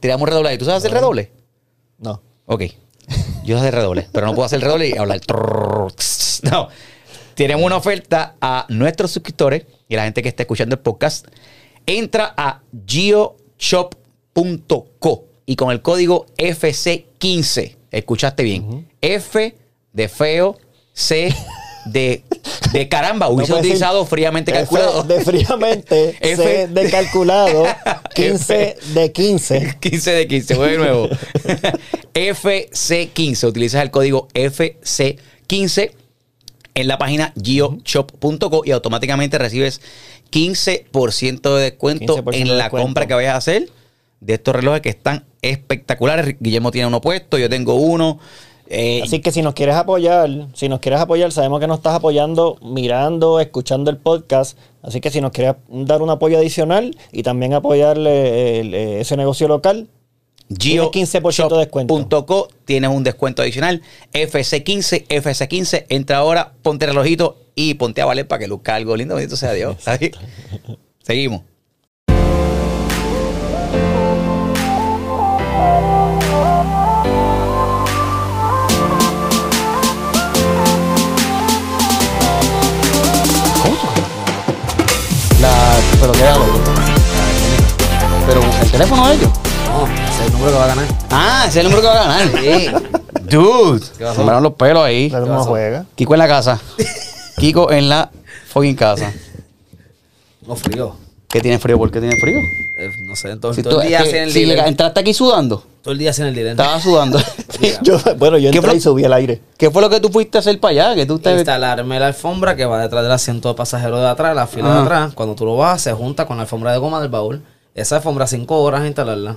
tiramos un redoble ahí. ¿Tú sabes hacer redoble? No. Ok. Yo sé hacer redoble, pero no puedo hacer redoble y hablar. No. Tenemos una oferta a nuestros suscriptores y a la gente que está escuchando el podcast. Entra a geoshop.co y con el código FC15, escuchaste bien, F de feo, C de, de caramba, hubiese decir utilizado fríamente calculado. De fríamente, F C de calculado, 15 de 15. 15 de 15, voy de nuevo. FC15, utilizas el código FC15 en la página geoshop.co y automáticamente recibes 15% de descuento 15% en de la descuento. compra que vayas a hacer de estos relojes que están espectaculares. Guillermo tiene uno puesto, yo tengo uno. Eh, Así que si nos quieres apoyar, si nos quieres apoyar, sabemos que nos estás apoyando mirando, escuchando el podcast. Así que si nos quieres dar un apoyo adicional y también apoyarle el- eh, ese negocio local, Tienes 15% de descuento. geoshop.co, tienes un descuento adicional. FC15, FC15, entra ahora, ponte el relojito y ponte a valer para que luzca algo lindo. Bendito sea Dios. Seguimos. Pero qué hago. Pero el teléfono de ellos. No, ese es el número que va a ganar. Ah, ese es el número que va a ganar. Dude. ¿Qué pasó? Sembraron los pelos ahí. la no juega. Kiko en la casa. Kiko en la fucking casa. No frío. ¿Qué tiene frío? ¿Por qué tiene frío? Eh, no sé, todo, Si todo tú- el día que hacen el si dealer. entraste aquí sudando, Todo el día hacen el dealer. estaba sudando. Yo, bueno, yo ¿Qué entré fue? y subí al aire. ¿Qué fue lo que tú fuiste a hacer para allá? Que tú te... Instalarme la alfombra que va detrás del asiento de pasajero de atrás, la fila de atrás. Cuando tú lo vas, se junta con la alfombra de goma del baúl. Esa alfombra, cinco horas instalarla.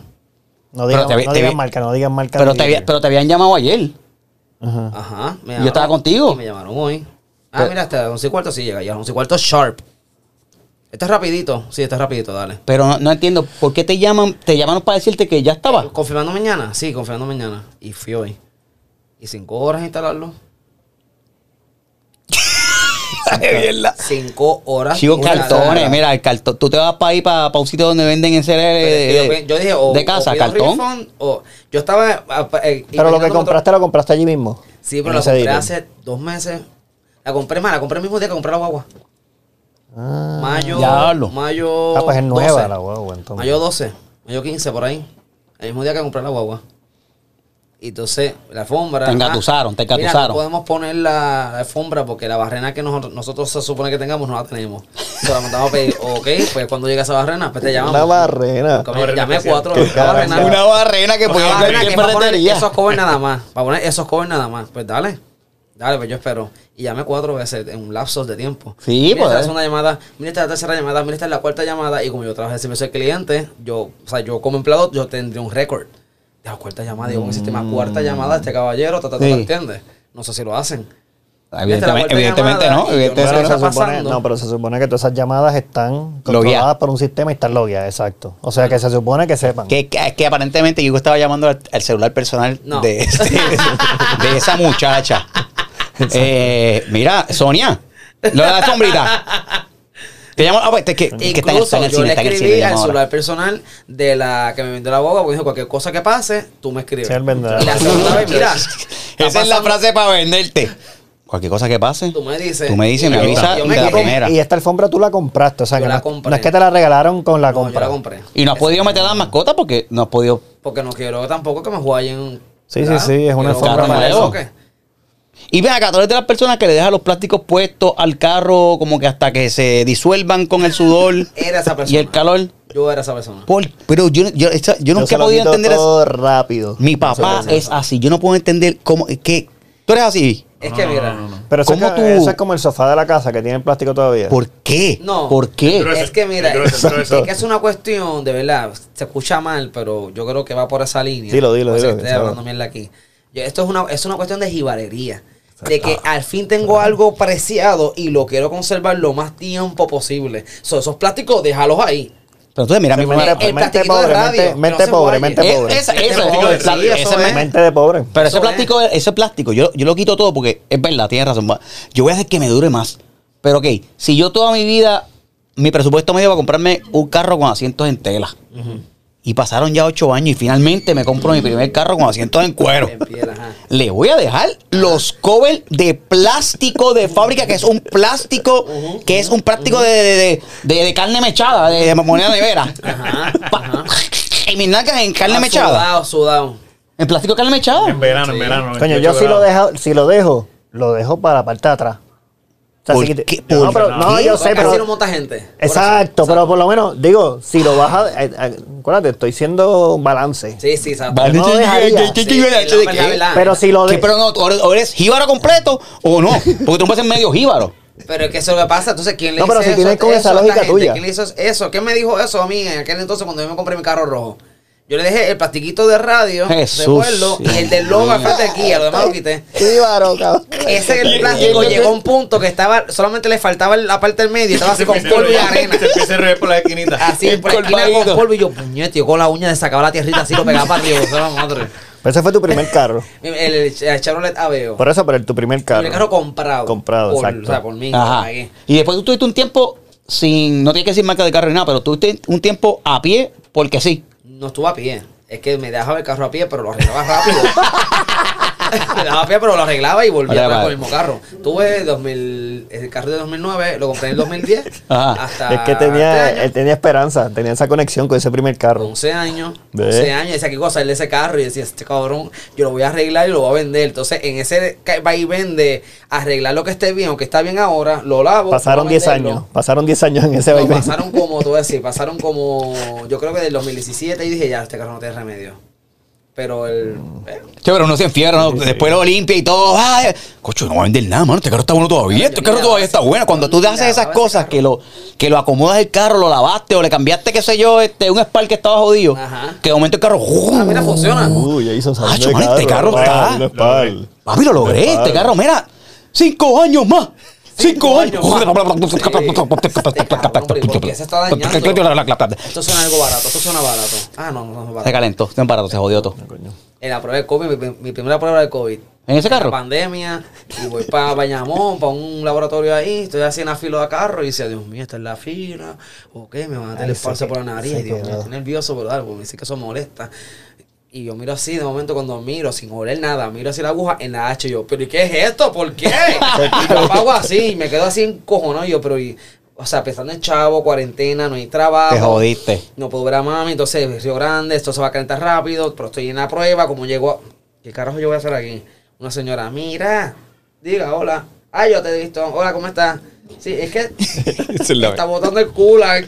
No digan, te había- no te digan había- marca, no digan marca. Pero te, había- pero te habían llamado ayer. Ajá. Ajá. me ¿Y yo estaba contigo? Y me llamaron hoy. Ah, Pero- mira, hasta 11 y cuarto sí llega. Ya 11 y cuarto sharp. Este es rapidito. Sí, este es rapidito, dale. Pero no, no entiendo, ¿por qué te llaman? Te llamaron para decirte que ya estaba. ¿Confirmando mañana? Sí, confirmando mañana. Y fui hoy. Y cinco horas instalarlo. Cinco horas. Chico, instalar. cartones, mira, el cartón. Tú te vas para ahí, para, un sitio donde venden que de, yo, dije, o, de casa, o cartón. refund, o yo estaba. eh, Pero lo que compraste, lo compraste allí mismo. Sí, En pero ese compré hace dos meses. La compré más, la compré el mismo día que compré la guagua. Ah, Mayo. Diablo. Mayo. Ah, pues es nueva 12. la guagua, entonces. Mayo 12, mayo 15, por ahí. El mismo día que compré la guagua. Y entonces, la alfombra. Te engatusaron, te Mira, engatusaron. no podemos poner la, la alfombra porque la barrena que nosotros, nosotros se supone que tengamos no la tenemos. Solamente vamos a pedir, ok, pues cuando llegue esa barrena, pues te llamamos. Una barrena. Llamé cuatro. Una barrena. caramba. Una barrena que Una barrena que poner esos covers nada más. Para poner esos covers nada más. Pues dale. Dale, pues yo espero. Y llamé cuatro veces en un lapso de tiempo. Sí, mira, pues. esta es una llamada, mira esta es la tercera llamada, mira esta es la cuarta llamada. Y como yo trabajo en servicio al cliente, yo, o sea, yo como empleado, yo tendría un récord. De la cuarta llamada, digo, un sistema cuarta llamada, este caballero, ta, ta, ta, Sí. ¿entiendes? No sé si lo hacen. Evidentemente, no. evidentemente no no. se está supone, pasando. no, pero se supone que todas esas llamadas están Logueadas. controladas por un sistema y están logueadas, exacto. O sea que se supone que sepan. Que, que, que aparentemente yo estaba llamando al, al celular personal No. de, de, de esa muchacha. Eh, mira, Sonia, lo de la sombrita. Te llamo. Ah, pues, que, que, que está en el- está Incluso en el yo cine, le está en el cine, escribí al celular personal de la que me vendió la boba porque dijo cualquier cosa que pase, tú me escribes. Sí, es verdad. Y la segunda vez, mira, Esa es la frase para venderte. Cualquier cosa que pase. Tú me dices. Tú me dices, Y me yo- avisa yo de me la primera. Y esta alfombra tú la compraste, o sea Yo que la no, es que te la regalaron con la No, compra. yo la compré. Y no has podido meter las mascotas porque no has podido. Porque no quiero tampoco que me jueguen. Sí, ¿verdad? sí, sí, es una Quiero alfombra para eso. Y ven acá, tú eres de las personas que le dejan los plásticos puestos al carro como que hasta que se disuelvan con el sudor Era esa persona. y el calor. Yo era esa persona. Por- pero yo, yo, esa- yo nunca he podido entender eso. todo rápido. Mi papá es así. Yo no puedo entender cómo. Que, ¿Tú eres así? Es que mira. Pero eso, ¿Cómo es, que- tú- eso es como el sofá de la casa que tiene el plástico todavía. ¿Por qué? No. ¿Por qué? Pero Es que mira, Pero pero es que es una cuestión, de verdad, se escucha mal, pero yo creo que va por esa línea. Dilo, dilo, sea, dilo, Estoy hablando mierda aquí. Yo- esto es una, es una cuestión de jibarería. De que al fin tengo algo preciado y lo quiero conservar lo más tiempo posible. So, esos plásticos, déjalos ahí. Pero entonces, mira, mi mente, el pobre, radio, mente, no pobre, mente pobre. Mente es, sí, eso es. Mente de pobre. Pero ese plástico, ese plástico, yo, yo lo quito todo porque es verdad, tienes razón. Yo voy a hacer que me dure más. Pero ok, si yo toda mi vida, mi presupuesto me dio para comprarme un carro con asientos en tela. Y pasaron ya ocho años y finalmente me compro mi primer carro con asientos en cuero. Piel. Le voy a dejar los covers de plástico de fábrica, que es un plástico, que es un plástico de, de, de- de- de carne mechada, de, de moneda nevera. Ajá, Pa- ajá. Y mis nalgas en carne Ah, mechada. Sudado, sudado. En plástico de carne mechada. En verano, en verano. Coño, 28 yo si lo, dejo, si lo dejo, lo dejo para la parte de atrás. O sea, ¿Por si? No, ¿Por pero, no, qué? yo sé, pero... así no monta gente. Por Exacto, pero por lo menos, digo, si lo vas a... eh, eh, acuérdate, estoy siendo balance. Sí, sí, exacto. Vale, no ¿qué- dejaría. qué- qué- Sí, qué- la qué- verdad, qué- verdad. Pero si lo de... Pero no, o eres- jíbaro completo o no. Porque tú no puedes ser medio jíbaro. Pero es que eso es lo que pasa. Entonces, ¿quién le No, dice pero si eso, tienes con eso esa lógica tuya. ¿Quién le hizo eso? ¿Quién me dijo eso a mí en aquel entonces cuando yo me compré mi carro rojo? Yo le dejé el plastiquito de radio, Jesús, recuerdo, y el del logo al frente de Kia, lo demás lo quité. Cabrón. Ese el plástico llegó a un punto que estaba, solamente le faltaba la parte del medio estaba así con polvo y arena. Se empieza a reír por la esquinita. Así, por la esquina con polvo y yo, puñete, yo con la uña sacaba la tierrita así, lo pegaba para arriba, eso era madre. Pero ese fue tu primer carro. El, el, el Chevrolet Aveo. Por eso, pero el- tu primer carro. El carro comprado. Comprado, por, exacto. O sea, por mí. Ajá. Y después tú tuviste un tiempo sin. No tienes que decir marca de carro ni nada, pero tuviste un tiempo a pie porque sí. No estuve a pie. Es que me dejaba el carro a pie, pero lo arreglaba rápido. me dejaba a pie, pero lo arreglaba y volvía Vale, atrás vale. con el mismo carro. Tuve 2000, el carro de 2009, lo compré en el 2010. Ajá. Hasta Es que tenía, este él tenía esperanza, tenía esa conexión con ese primer carro. 11 años, Ve. 11 años, y decía que cosa de ese carro y decía, este cabrón, yo lo voy a arreglar y lo voy a vender. Entonces, en ese va y vende, arreglar lo que esté bien, aunque está bien ahora, lo lavo. Pasaron voy a 10 venderlo. años, pasaron 10 años en ese No, vaivén. pasaron como, te voy a decir, pasaron como, yo creo que del 2017 y dije, ya, este carro no tiene remedio. Pero el... eh, Chévere, uno se enfiera, ¿no? después lo limpia y todo. Ay, cocho, no va a vender nada, mano. Este carro está bueno todavía. Este carro todavía está bueno. Cuando tú ni haces esas cosas, que lo, que lo acomodas el carro, lo lavaste o le cambiaste, qué sé yo, este, un Spark que estaba jodido. Ajá. Que de momento el carro. Ah, mira, funciona. Uy, ya hizo Ah, de chaval, este carro está-. Papi, lo logré. Este carro, mira. Cinco años más. Cinco, años. Este. Esto suena algo barato, esto suena barato. Ah, no, no, no es Se barato. calentó, se barato, se jodió todo. En la prueba de COVID, mi, mi primera prueba de COVID. ¿En ese carro? La pandemia, y voy para Bayamón, para un laboratorio ahí, estoy en la fila de carro y decía, Dios mío, esta es la fila, ok, me van a tener espacio por la nariz, Dios mío, estoy nervioso por algo, me dice que eso molesta. Y yo miro así, de momento cuando miro, sin oler nada, miro así la aguja en la H, y yo, pero ¿y qué es esto? ¿Por qué? y yo apago así, y me quedo así encojonado, y yo, pero y, o sea, pensando en chavo, cuarentena, no hay trabajo. Te jodiste. No puedo ver a mami, entonces Río Grande, esto se va a calentar rápido, pero estoy en la prueba, como llego a... ¿Qué carajo yo voy a hacer aquí? Una señora, mira, diga hola. Ah, yo te he visto. Hola, ¿cómo estás? Sí, es que está botando el culan.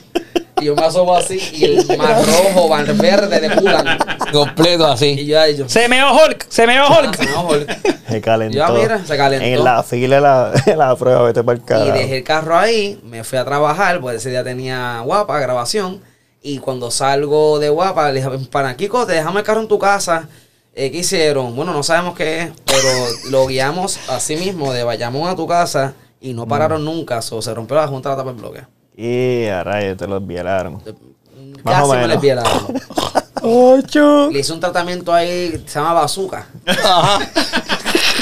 Y yo me asomo así y el mar rojo, mar verde de culan. Completo Y así. yo, ay, yo Se me Hulk, se me ah, Hulk. se me bajó el- Se calentó. Ya, mira, se calentó. En la fila de la, de la prueba, vete para el Y carajo. dejé el carro ahí, me fui a trabajar, pues ese día tenía guapa, grabación. Y cuando salgo de guapa, le dije, para Kiko, te dejamos el carro en tu casa. Eh, ¿Qué hicieron? Bueno, no sabemos qué es, pero lo guiamos así mismo, de vayamos a tu casa y no pararon nunca. So, se rompió la junta de la tapa del bloque. Y a rayos, te los violaron. Más Casi me menos. les vi el alma. Ocho. Le hice un tratamiento ahí que se llama bazooka. Ajá.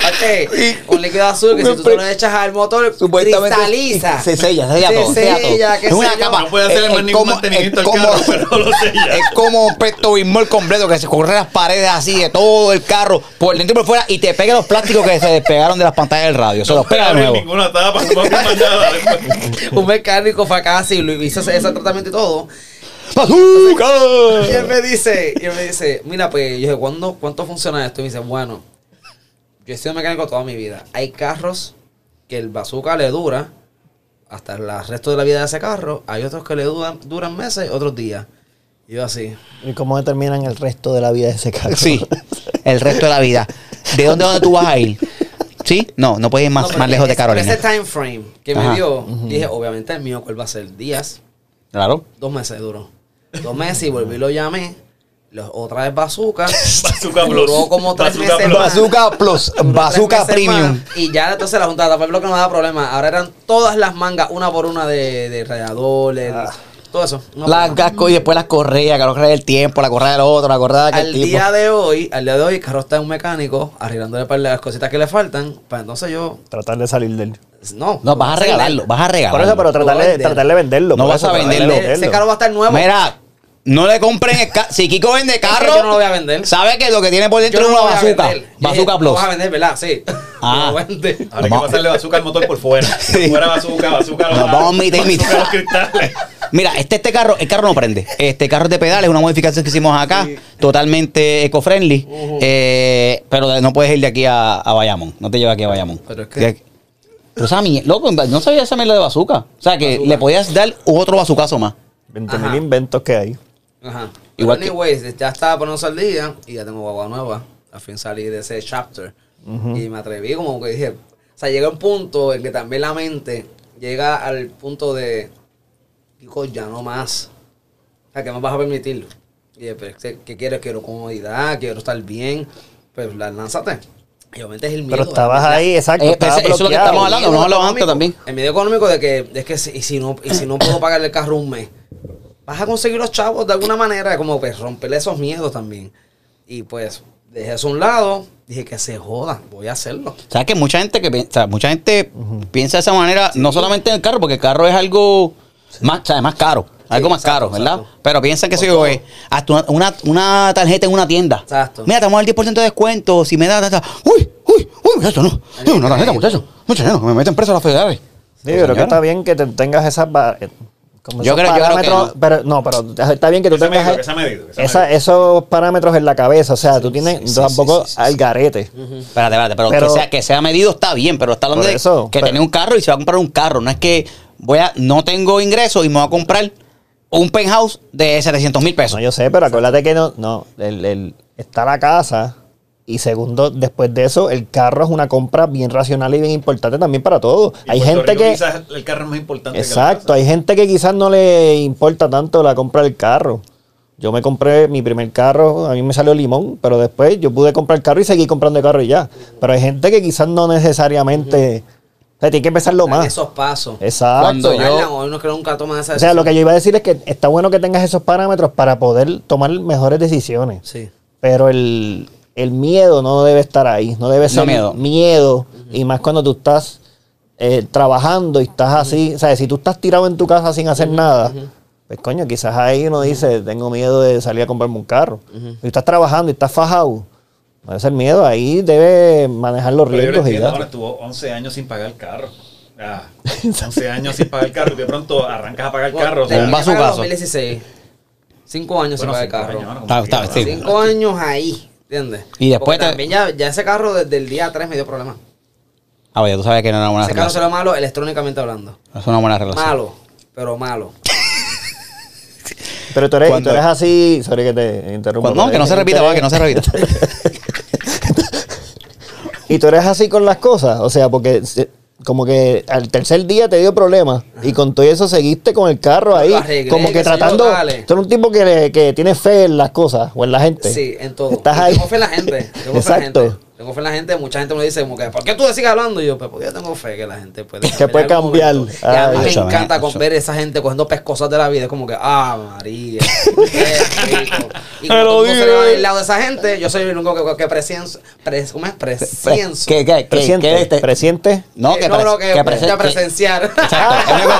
Ok, Con líquido azul que si tú se lo echas al motor, Supuestamente cristaliza. se sella, se sella Se todo, se sella todo. sella, Es una capa. No puede hacerle es- más ningún como- mantenimiento es al como- carro, pero lo sella. Es como un pesto bismol completo que se corre las paredes así de todo el carro, por dentro y por fuera, y te pega los plásticos que se despegaron de las pantallas del radio. Se los pega de nuevo. ninguna tapa, no va a firmar nada un mecánico fue acá así, lo hizo ese tratamiento y todo. Y ¡Bazooka! él me dice, y él me dice, mira, pues, yo dije, ¿cuándo, ¿cuánto funciona esto? Y me dice, bueno, yo he sido mecánico toda mi vida. Hay carros que el bazooka le dura hasta el resto de la vida de ese carro. Hay otros que le duran, duran meses, otros días. Y yo así. ¿Y cómo determinan el resto de la vida de ese carro? Sí, el resto de la vida. ¿De dónde dónde tú vas a ir? ¿Sí? No, no puedes ir más, No, más lejos de Carolina. Ese time frame que Ajá. me dio, dije, obviamente el mío, ¿cuál va a ser? Días. Claro. Dos meses duró. Dos meses y volví y lo llamé. Lo- otra vez bazooka. Bazooka Plus. Duró como tres Bazooka meses Plus. más. Bazooka Plus, Bazooka Premium. más. Y ya entonces la junta de tapar bloque no da problema. Ahora eran todas las mangas, una por una de, de radiador, el- todo eso. Las cascos y después las correas, que la correa del tiempo, la correa del otro, la correa de aquel Al tipo. día de hoy, al día de hoy, el carro está en un mecánico, arreglándole para las cositas que le faltan. Para entonces yo, Tratar de salir del. No. No, vas a regalarlo, vas a regalarlo. Por eso, pero tratar de, vender. tratar de venderlo. No vas eso, a venderlo. Ese carro va a estar nuevo. Mira, no le compren el carro. Si Kiko vende carro, yo no lo voy a vender. sabe que lo que tiene por dentro Yo es no una a bazooka. Bazooka dije, Plus. Lo vas a vender, ¿verdad? Sí. Ah. Lo vende. Ahora hay que pasarle bazooka al motor por fuera. Por fuera bazooka, bazooka. Nos vamos mitad y mitad. bazooka los cristales. Mira, este, este carro, el carro no prende. Este carro es de pedales, una modificación que hicimos acá, totalmente eco-friendly. eh, pero no puedes ir de aquí a, a Bayamón. No te lleva aquí a Bayamón. Pero es que- Pero esa mierda, loco, no sabía esa mierda de bazooka. O sea, que le podías dar otro bazucazo más. 20 Ajá. mil inventos que hay. Ajá. Igual que- anyways, ya estaba poniéndose al día y ya tengo guagua nueva. Al fin salí de ese chapter. Y me atreví, como que dije. O sea, llega un punto en que también la mente llega al punto de. Digo, ya no más. O sea, que me vas a permitirlo. Y dije, pero, ¿qué, qué quiero? Quiero comodidad, quiero estar bien. Pues la- lánzate. Y obviamente es el miedo. Pero estabas ahí, exacto. Eh, pero estabas eso- es lo que estamos hablando, no lo económico. antes también. El miedo económico de que, es que si, y si no, y si no puedo pagar el carro un mes, vas a conseguir los chavos de alguna manera, como pues romperle esos miedos también. Y pues dejé eso a un lado, dije que se joda, voy a hacerlo. ¿Sabes que mucha gente que o sea, mucha gente piensa de esa manera, no solamente en el carro, porque el carro es algo más, o sea, más caro, algo más exacto, caro, ¿verdad? exacto. Pero piensan que eso todo. es hasta una, una, una tarjeta en una tienda. Exacto. Mira, te vamos a dar 10% de descuento, si me da, da, da. uy, uy, uy, muchacho, no, no, una tarjeta, muchacho, muchacho, me meten preso a las federales. Sí, yo creo que está bien que te tengas esas ba- eh, como Yo creo- yo creo que parámetros, no. pero no, pero está bien que tú tengas medido, que sea medido, que sea esa- medido. esos parámetros en la cabeza, o sea, tú tienes sí, sí, tampoco sí, sí, sí. al garete. Espérate, espérate, pero, Pero- que, sea, que sea medido está bien, pero está hablando Por de eso, que pero- tener un carro y se va a comprar un carro. No es que voy a, no tengo ingresos y me voy a comprar un penthouse de 700 mil pesos. No, yo sé, pero acuérdate que no, no, el, el- está la casa y segundo, después de eso, el carro es una compra bien racional y bien importante también para todos. Y Hay Puerto gente Rico que, Quizás el carro es más importante que la exacto, casa. hay gente que quizás no le importa tanto la compra del carro. Yo me compré mi primer carro, a mí me salió limón, pero después yo pude comprar el carro y seguí comprando el carro y ya. Pero hay gente que quizás no necesariamente, sea, tiene que empezarlo más. esos pasos. Exacto. Cuando yo- Hablan, o uno que nunca toman esa O sea, lo que yo iba a decir es que está bueno que tengas esos parámetros para poder tomar mejores decisiones. Sí. Pero el, el miedo no debe estar ahí. No debe ser miedo. miedo. Y más cuando tú estás eh, trabajando y estás así. O sea, si tú estás tirado en tu casa sin hacer nada, pues coño, quizás ahí uno dice, tengo miedo de salir a comprarme un carro. Si estás trabajando y estás fajado, ser miedo. Ahí debe manejar los Pero yo lo riesgos y ahora estuvo 11 años sin pagar el carro. Ah, 11 años sin pagar el carro y de pronto arrancas a pagar el carro. o sea, caso. 2016. Cinco años bueno, sin pagar el carro. años, ¿no? Años ahí, ¿entiendes? Y después te- también ya, ya ese carro desde el día 3 me dio problema. Ah, pues ya tú sabes que no era una buena Ese carro se relación. lo malo electrónicamente hablando. Es una buena relación. Malo, pero malo. Pero tú eres, Cuando- tú eres así. Sorry que te interrumpa. Cuando- no, que no se repita, va, que no se repita. Y tú eres así con las cosas, o sea, porque como que al tercer día te dio problemas y con todo eso seguiste con el carro ahí, arreglé, como que yo, tratando. dale. Tú eres un tipo que, que tiene fe en las cosas o en la gente. Sí, en todo. Estás ahí. Tengo fe en la gente. En la Exacto. gente. Tengo fe en la gente. Mucha gente me dice como que, ¿por qué tú sigues hablando? Y yo, pues porque yo tengo fe que la gente puede Que puede cambiar. Y a mí me encanta con ver esa gente cogiendo pescosas de la vida. Es como que, ah, María. qué rico. Y mundo se le va al lado de esa gente, yo soy el único que, que presienzo. Pres, ¿Cómo es? Presienzo. ¿Qué, qué, qué, Presiente, qué este- presiente. No, Eh, que, no, no, que, que que presen- presenciar. Exacto. El único,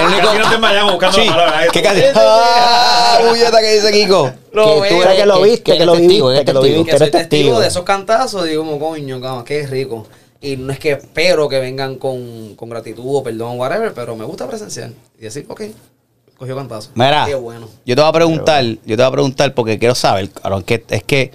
el único- Casi no te vayamos buscando Sí, la palabra. ¿qué casi? ¡Ah! Bulleta que dice Kiko. Lo que tú O sea, que lo viste, que eres lo testigo, viviste, eres que lo testigo. viviste. que soy eres testigo testigo. de esos cantazos, digo como coño, como, qué rico. Y no es que espero que vengan con, con gratitud o perdón, whatever, pero me gusta presenciar. Y decir, ok, cogió cantazo. Mira, Qué bueno. yo te voy a preguntar, yo te voy a preguntar porque quiero saber, cabrón, que es que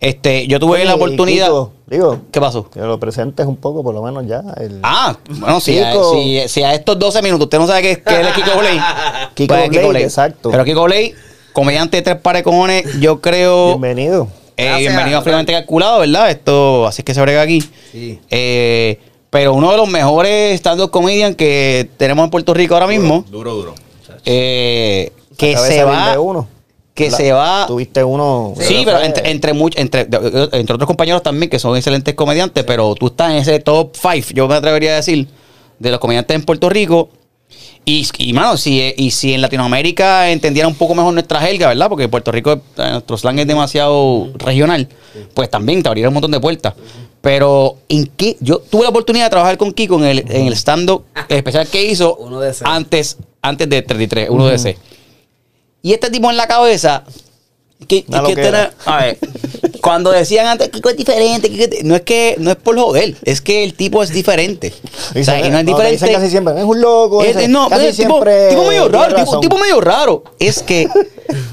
este, yo tuve la oportunidad. Kiko, digo, ¿Qué pasó? que lo presentes un poco, por lo menos ya. el- Ah, bueno, si a, si, si a estos 12 minutos usted no sabe qué, qué es Kiko Blade. Kiko pues Blade, exacto. Pero Kiko Blade, comediante de tres pares cojones, yo creo. Bienvenido. eh, Gracias, bienvenido a. Fríamente Calculado, ¿verdad? Esto, así es que se brega aquí. Sí. Eh, pero uno de los mejores stand-up comedian que tenemos en Puerto Rico ahora mismo, Duro, duro. eh, que se va. uno. Que La- se va. Tuviste uno. Sí, pero entre, entre, much- entre, entre otros compañeros también que son excelentes comediantes, pero tú estás en ese top 5, yo me atrevería a decir, de los comediantes en Puerto Rico. Y, y mano, si, y si en Latinoamérica entendiera un poco mejor nuestra jerga, ¿verdad? Porque Puerto Rico, eh, nuestro slang es demasiado regional, pues también te abriría un montón de puertas. Pero, ¿en qué? Yo tuve la oportunidad de trabajar con Kiko en el, en el stand-up especial que hizo Uno de ese. antes, antes de 33, uno de ese. Y este tipo en la cabeza. Que, tener- a ver, cuando decían antes que es diferente, Kiko es- no es que no es por joder, es que el tipo es diferente. O sea, y no es te diferente. dicen casi siempre, es un loco. Es- no, casi es tipo, siempre tipo medio raro, tipo, razón. tipo medio raro. Es que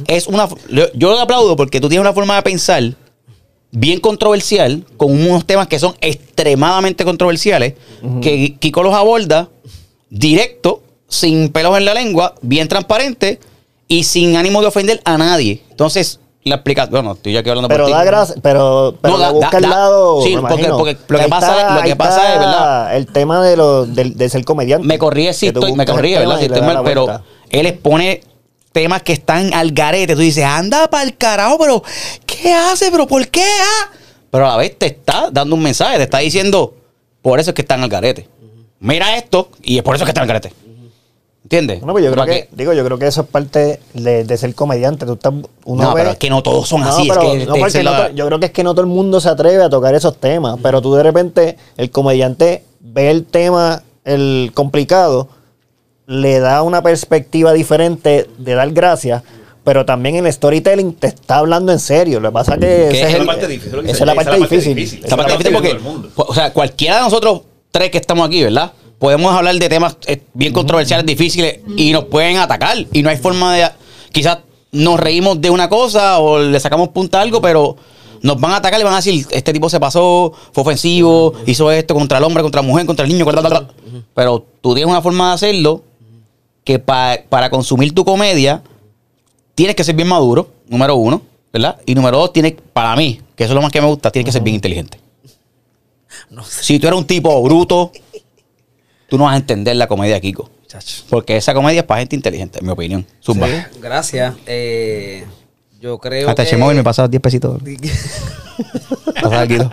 es una. Yo, yo le aplaudo porque tú tienes una forma de pensar bien controversial, con unos temas que son extremadamente controversiales, que Kiko los aborda directo, sin pelos en la lengua, bien transparente y sin ánimo de ofender a nadie. Entonces, la explicación. Bueno, estoy yo aquí hablando Pero por ti. da gracia, pero, pero No, da- busca da- el lado. sí, porque- porque lo que Ahí pasa- está- lo que pasa es, ¿verdad? El tema de, lo, de, de ser comediante. Me corrí si tú estoy, me corrí, ¿verdad? Si mal, pero vuelta. él expone temas que están al garete. Tú dices, anda para el carajo, pero ¿qué hace? ¿Pero por qué? ah?" Pero a la vez te está dando un mensaje, te está diciendo, por eso es que están al garete. Mira esto y es por eso que están al garete. ¿Entiendes? Bueno, pues yo creo que, digo, yo creo que eso es parte de, de ser comediante. Tú estás, uno No, ve- pero es que no todos son No, así. pero- es que no, este, esa es no la- yo creo que es que no todo el mundo se atreve a tocar esos temas, pero tú de repente, el comediante ve el tema el complicado, le da una perspectiva diferente de dar gracias, pero también el storytelling te está hablando en serio. Lo que pasa que Que ese es es la parte difícil, esa es la esa es parte difícil. Esa es la parte difícil porque, todo el mundo. o sea, cualquiera de nosotros tres que estamos aquí, ¿verdad? Podemos hablar de temas eh, bien controversiales, difíciles y nos pueden atacar y no hay forma de, quizás nos reímos de una cosa o le sacamos punta a algo, pero nos van a atacar y van a decir, este tipo se pasó, fue ofensivo, hizo esto contra el hombre, contra la mujer, contra el niño, bla, bla, bla. pero tú tienes una forma de hacerlo que pa- para consumir tu comedia tienes que ser bien maduro, número uno, ¿verdad? Y número dos, tienes, para mí, que eso es lo más que me gusta, tienes que ser bien inteligente. No sé, Si tú eres un tipo bruto, tú no vas a entender la comedia de Kiko. chacho. Porque esa comedia es para gente inteligente, en mi opinión. Zumba. Gracias. Eh, yo creo Hasta que... Chemóvil me pasas 10 pesitos. Pasas aquí, ¿no?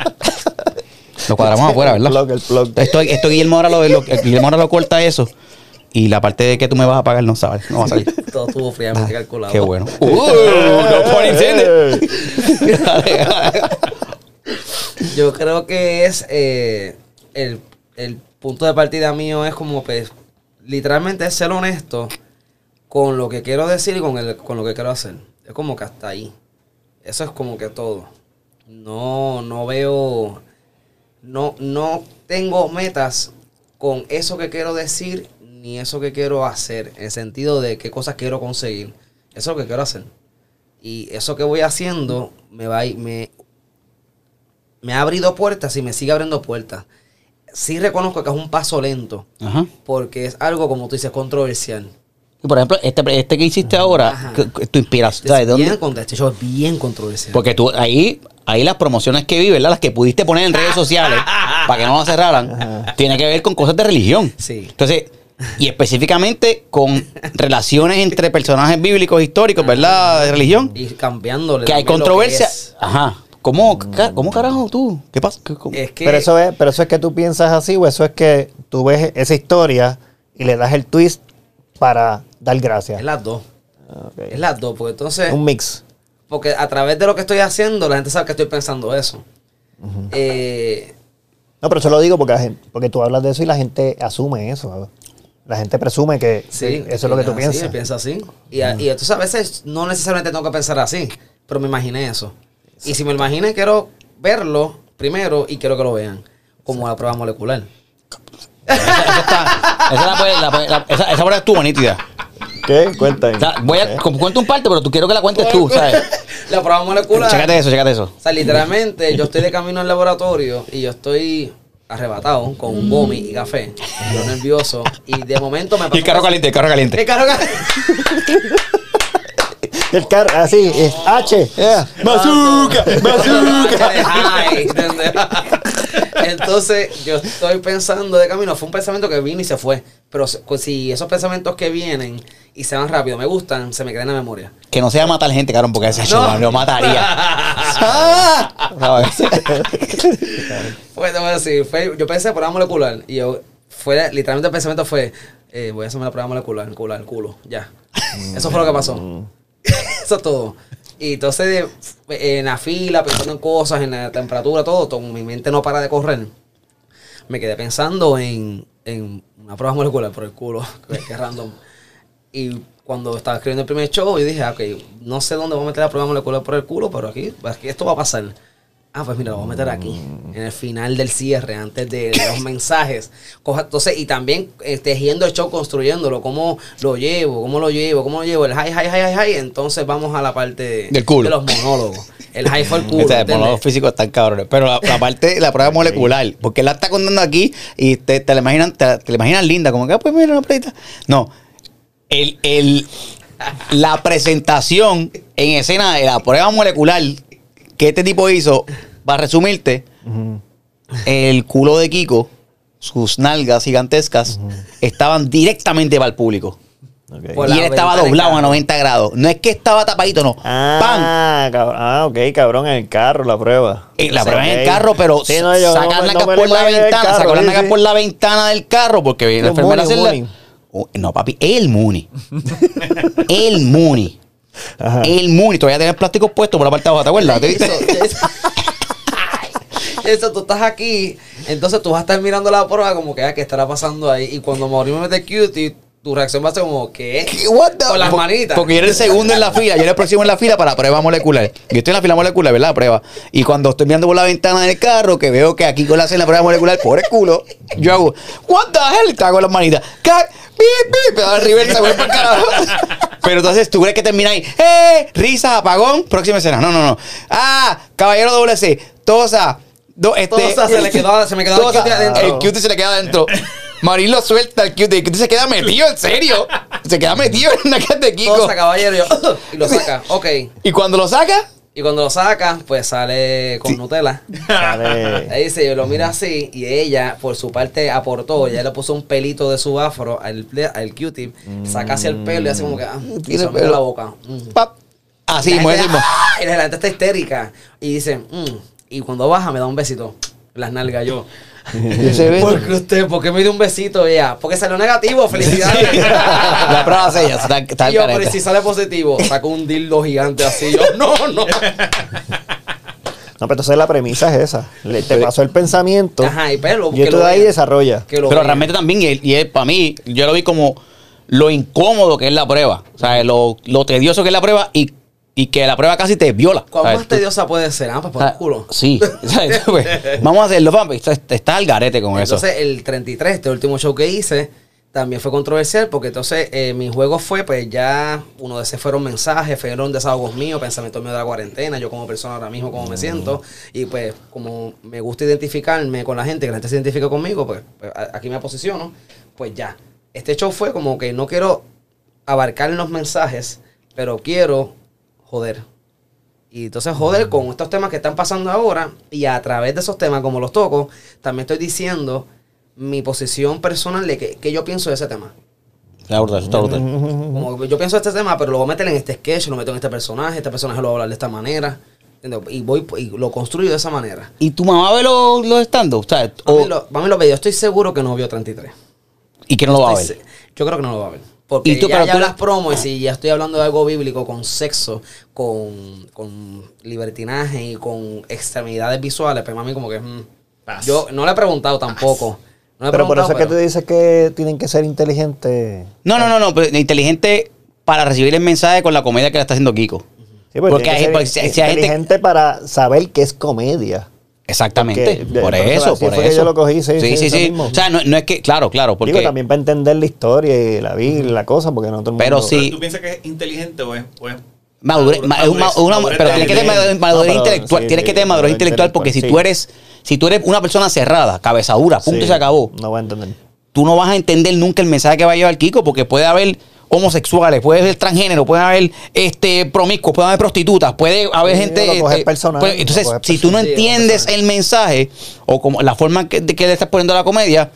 Lo cuadramos afuera, El ¿verdad? plug, el plug. Esto, esto Guillermo ahora lo, lo- Guillermo ahora lo corta eso. Y la parte de que tú me vas a pagar no sabes, no va a salir. Todo estuvo fríamente calculado. Ah, Qué bueno. Uh, no intended. Yo creo que es eh, el, el punto de partida mío es como pues literalmente ser honesto con lo que quiero decir y con, el, con lo que quiero hacer. Es como que hasta ahí. Eso es como que todo. No, no veo, no, no tengo metas con eso que quiero decir ni eso que quiero hacer, en el sentido de qué cosas quiero conseguir. Eso es lo que quiero hacer. Y eso que voy haciendo me va me, me ha abrido puertas y me sigue abriendo puertas. Sí reconozco que es un paso lento, Ajá. porque es algo, como tú dices, controversial. Y por ejemplo, este, este que hiciste ahora, Ajá. tu inspiración, Es ¿sabes? ¿De bien dónde? este show es bien controversial. Porque tú, ahí, ahí las promociones que vi, ¿verdad? Las que pudiste poner en redes sociales para que no las cerraran, tiene que ver con cosas de religión. Sí. Entonces, y específicamente con relaciones entre personajes bíblicos históricos, ¿verdad? De religión. y cambiándole. Que hay controversia. Ajá. ¿Cómo, ca- ¿Cómo carajo tú? ¿Qué pasa? ¿Qué- cómo? Es que Pero eso es, pero eso es que tú piensas así, o eso es que tú ves esa historia y le das el twist para dar gracias. es las dos. Ah, ok. Es las dos, porque entonces, Un mix. porque a través de lo que estoy haciendo, la gente sabe que estoy pensando eso. Eh, No, pero eso lo digo porque, la porque tú hablas de eso y la gente asume eso. ¿verdad? La gente presume que sí, eso es lo que tú así, piensas. piensa así. Y, a- y entonces a veces no necesariamente tengo que pensar así, pero me imaginé eso. Y si me imaginé, quiero verlo primero y quiero que lo vean, como la prueba molecular. Esa, esa está- esa la puede- la puede- la- esa, esa prueba estuvo nítida. ¿Qué? Cuéntame. O sea, voy a cu- cuento un parte, pero tú quiero que la cuentes tú, ¿sabes? La prueba molecular. Chécate eso, chécate eso. O sea, literalmente, yo estoy de camino al laboratorio y yo estoy arrebatado con un vomi y café, yo nervioso, y de momento me Y el carro caliente, el carro El caliente. carro caliente. El carro, así, es H. yeah. ¡Bazooka! Ay, ¿entendés? Entonces, yo estoy pensando de camino. Fue un pensamiento que vino y se fue. Pero si- pues, si esos pensamientos que vienen y se van rápido me gustan, se me quedan en la memoria. Que no sea matar gente, cabrón, porque ese No. lo mataría. Voy a decir, fue- yo pensé prueba molecular y yo fue literalmente el pensamiento fue eh, voy a hacerme la prueba molecular, el culo, el culo, ya. Eso fue lo que pasó. Eso es todo. Y entonces en la fila, pensando en cosas, en la temperatura, todo, todo, mi mente no para de correr. Me quedé pensando en, en una prueba molecular por el culo, que, que random. Y cuando estaba escribiendo el primer show, yo dije, ah, ok, no sé dónde voy a meter la prueba molecular por el culo, pero aquí, aquí esto va a pasar. Ah, pues mira, lo voy a meter aquí, en el final del cierre, antes de los mensajes. Coja- entonces, y también eh, tejiendo el show, construyéndolo, cómo lo llevo, cómo lo llevo, cómo lo llevo, el high, high, high, high, high. Entonces vamos a la parte Del culo. de los monólogos. El high fue el culo. O sea, ¿entiendes? monólogos físicos están cabrones. Pero la, la parte, la prueba molecular, porque él la está contando aquí y te, te la imaginan, te, te la imaginan linda, como que, ah, pues mira una pruebita. No. El, el, la presentación en escena de la prueba molecular que este tipo hizo, para resumirte, el culo de Kiko, sus nalgas gigantescas, estaban directamente para el público. Ok. Por y la él estaba doblado a carro. 90 grados. No es que estaba tapadito, no. ¡Pam! Ah, cab- ah, ok, cabrón, en el carro la prueba. Eh, la prueba en el carro, pero Sí, no, yo sacan no la no por la ventana, carro, sacó la sí, por la ventana del carro porque viene la enfermera a Mooney, un hacerla. Oh, no, papi, el Muni. el Muni. Ajá. El Muni. Todavía tiene plásticos puestos por la parte de abajo, ¿te acuerdas? ¿Te Eso, viste? eso. Eso, tú estás aquí, entonces tú vas a estar mirando la prueba como que, ah, ¿qué estará pasando ahí? Y cuando Mauricio me mete cutie, tu reacción va a ser como, ¿qué? ¿Qué? What the- Con las manitas. Porque yo era el segundo en la fila, yo era el próximo en la fila para la prueba molecular. Yo estoy en la fila molecular, ¿verdad? Prueba. Y cuando estoy mirando por la ventana del carro, que veo que aquí con la la prueba molecular, pobre culo, yo hago, ¿What the hell? Y te hago las manitas. ¡Cac! ¡Bip, bip! Da reversa, voy para el carajo. Pero entonces tú crees que termina ahí, ¡eh! Risa, apagón, próxima escena. No, no, no. ¡Ah! Caballero doble C, Tosa. Do, este, Tosa, se le quedó- se me quedó el Tosa, cutie adentro. El cutie se le queda adentro. Marín lo suelta, el cutie. El cutie se queda metido, en serio. Se queda metido en de Kiko. Tosa, caballero, y y lo saca, ok. Y cuando lo saca, Y cuando lo saca, pues sale con Nutella. Sale- Ahí dice, yo lo mira así y ella, por su parte, aportó. Ella le puso un pelito de su afro al, al Q-tip, saca hacia el pelo y hace como que, ah, y Tiene se pelo. la boca. Mm. pap. Así, Y. ¡ah! Y la gente está histérica. Y dice, mm. y cuando baja me da un besito. Las nalgas yo. Ese beso. ¿Por qué usted? ¿Por qué me dio un besito ella? Porque salió negativo, felicidades. La prueba es ella, está, está y el yo, pero si sale positivo, saco un dildo gigante así. Yo, no, no. No, pero entonces la premisa es esa. Le- te pasó el pensamiento. Ajá, y pero. y tú de ahí vea. desarrolla. Pero vea. realmente también, y, y él, para mí, yo lo vi como lo incómodo que es la prueba. O sea, lo, lo tedioso que es la prueba y, y que la prueba casi te viola. ¿Cuán más tediosa puede ser? Ah, pues por sea, el culo. Sí. Pues, vamos a hacerlo, papi. Está, está al garete con eso. Entonces, el 33, este último show que hice, también fue controversial porque entonces eh, mi juego fue, pues ya, uno de esos fueron mensajes, fueron desahogos míos, pensamientos míos de la cuarentena, yo como persona ahora mismo, cómo me siento. Y pues, como me gusta identificarme con la gente, que la gente se identifica conmigo, pues, pues, aquí me posiciono, pues ya. Este show fue como que no quiero abarcar los mensajes, pero quiero joder. Y entonces joder con estos temas que están pasando ahora y a través de esos temas, como los toco, también estoy diciendo mi posición personal de que, que yo pienso de ese tema. Está brutal, está brutal. Como yo pienso de este tema, pero lo voy a meter en este sketch, lo meto en este personaje, este personaje lo voy a hablar de esta manera. ¿entiendes? Y voy y lo construyo de esa manera. ¿Y tu mamá ve los, los stand-up? O sea, o- Mami lo, mami lo ve, yo estoy seguro que no vio 33. ¿Y que no lo va a ver? Yo creo que no lo va a ver. Porque ¿Y tú, ya, pero ya tú las promos, y si ya estoy hablando de algo bíblico con sexo, con, con libertinaje y con extremidades visuales, pues mami como que... mm, yo no le he preguntado tampoco. No le he Pero por eso es que pero- tú dices que tienen que ser inteligentes. No, no, no, no. pero inteligente para recibir el mensaje con la comedia que le está haciendo Kiko. Sí, porque Porque hay- ser porque si- si hay gente- inteligente para saber que es comedia. Exactamente. Porque- por eso por eso. yo lo cogí, sí, sí, sí, sí. eso sí. mismo. O sea, no, no es que, claro, claro, porque. Digo, también para entender la historia y la vida y la cosa, porque no todo el mundo... Pero sí. ¿Tú piensas que es inteligente o es, o es Madurez, madurez- una- pero tienes que tener madurez, madurez No, pero intelectual, sí, tienes que tener madurez madurez intelectual porque si tú eres, si tú eres una persona cerrada, cabezadura, punto Sí, y se acabó, No voy a entender. tú no vas a entender nunca el mensaje que va a llevar Kiko, porque puede haber homosexuales, puede haber transgénero, puede haber este promiscuos, puede haber prostitutas, puede haber Sí, gente. lo coges este, personal, pues, lo entonces, coges si tú no entiendes el mensaje o como la forma que, de que le estás poniendo a la comedia,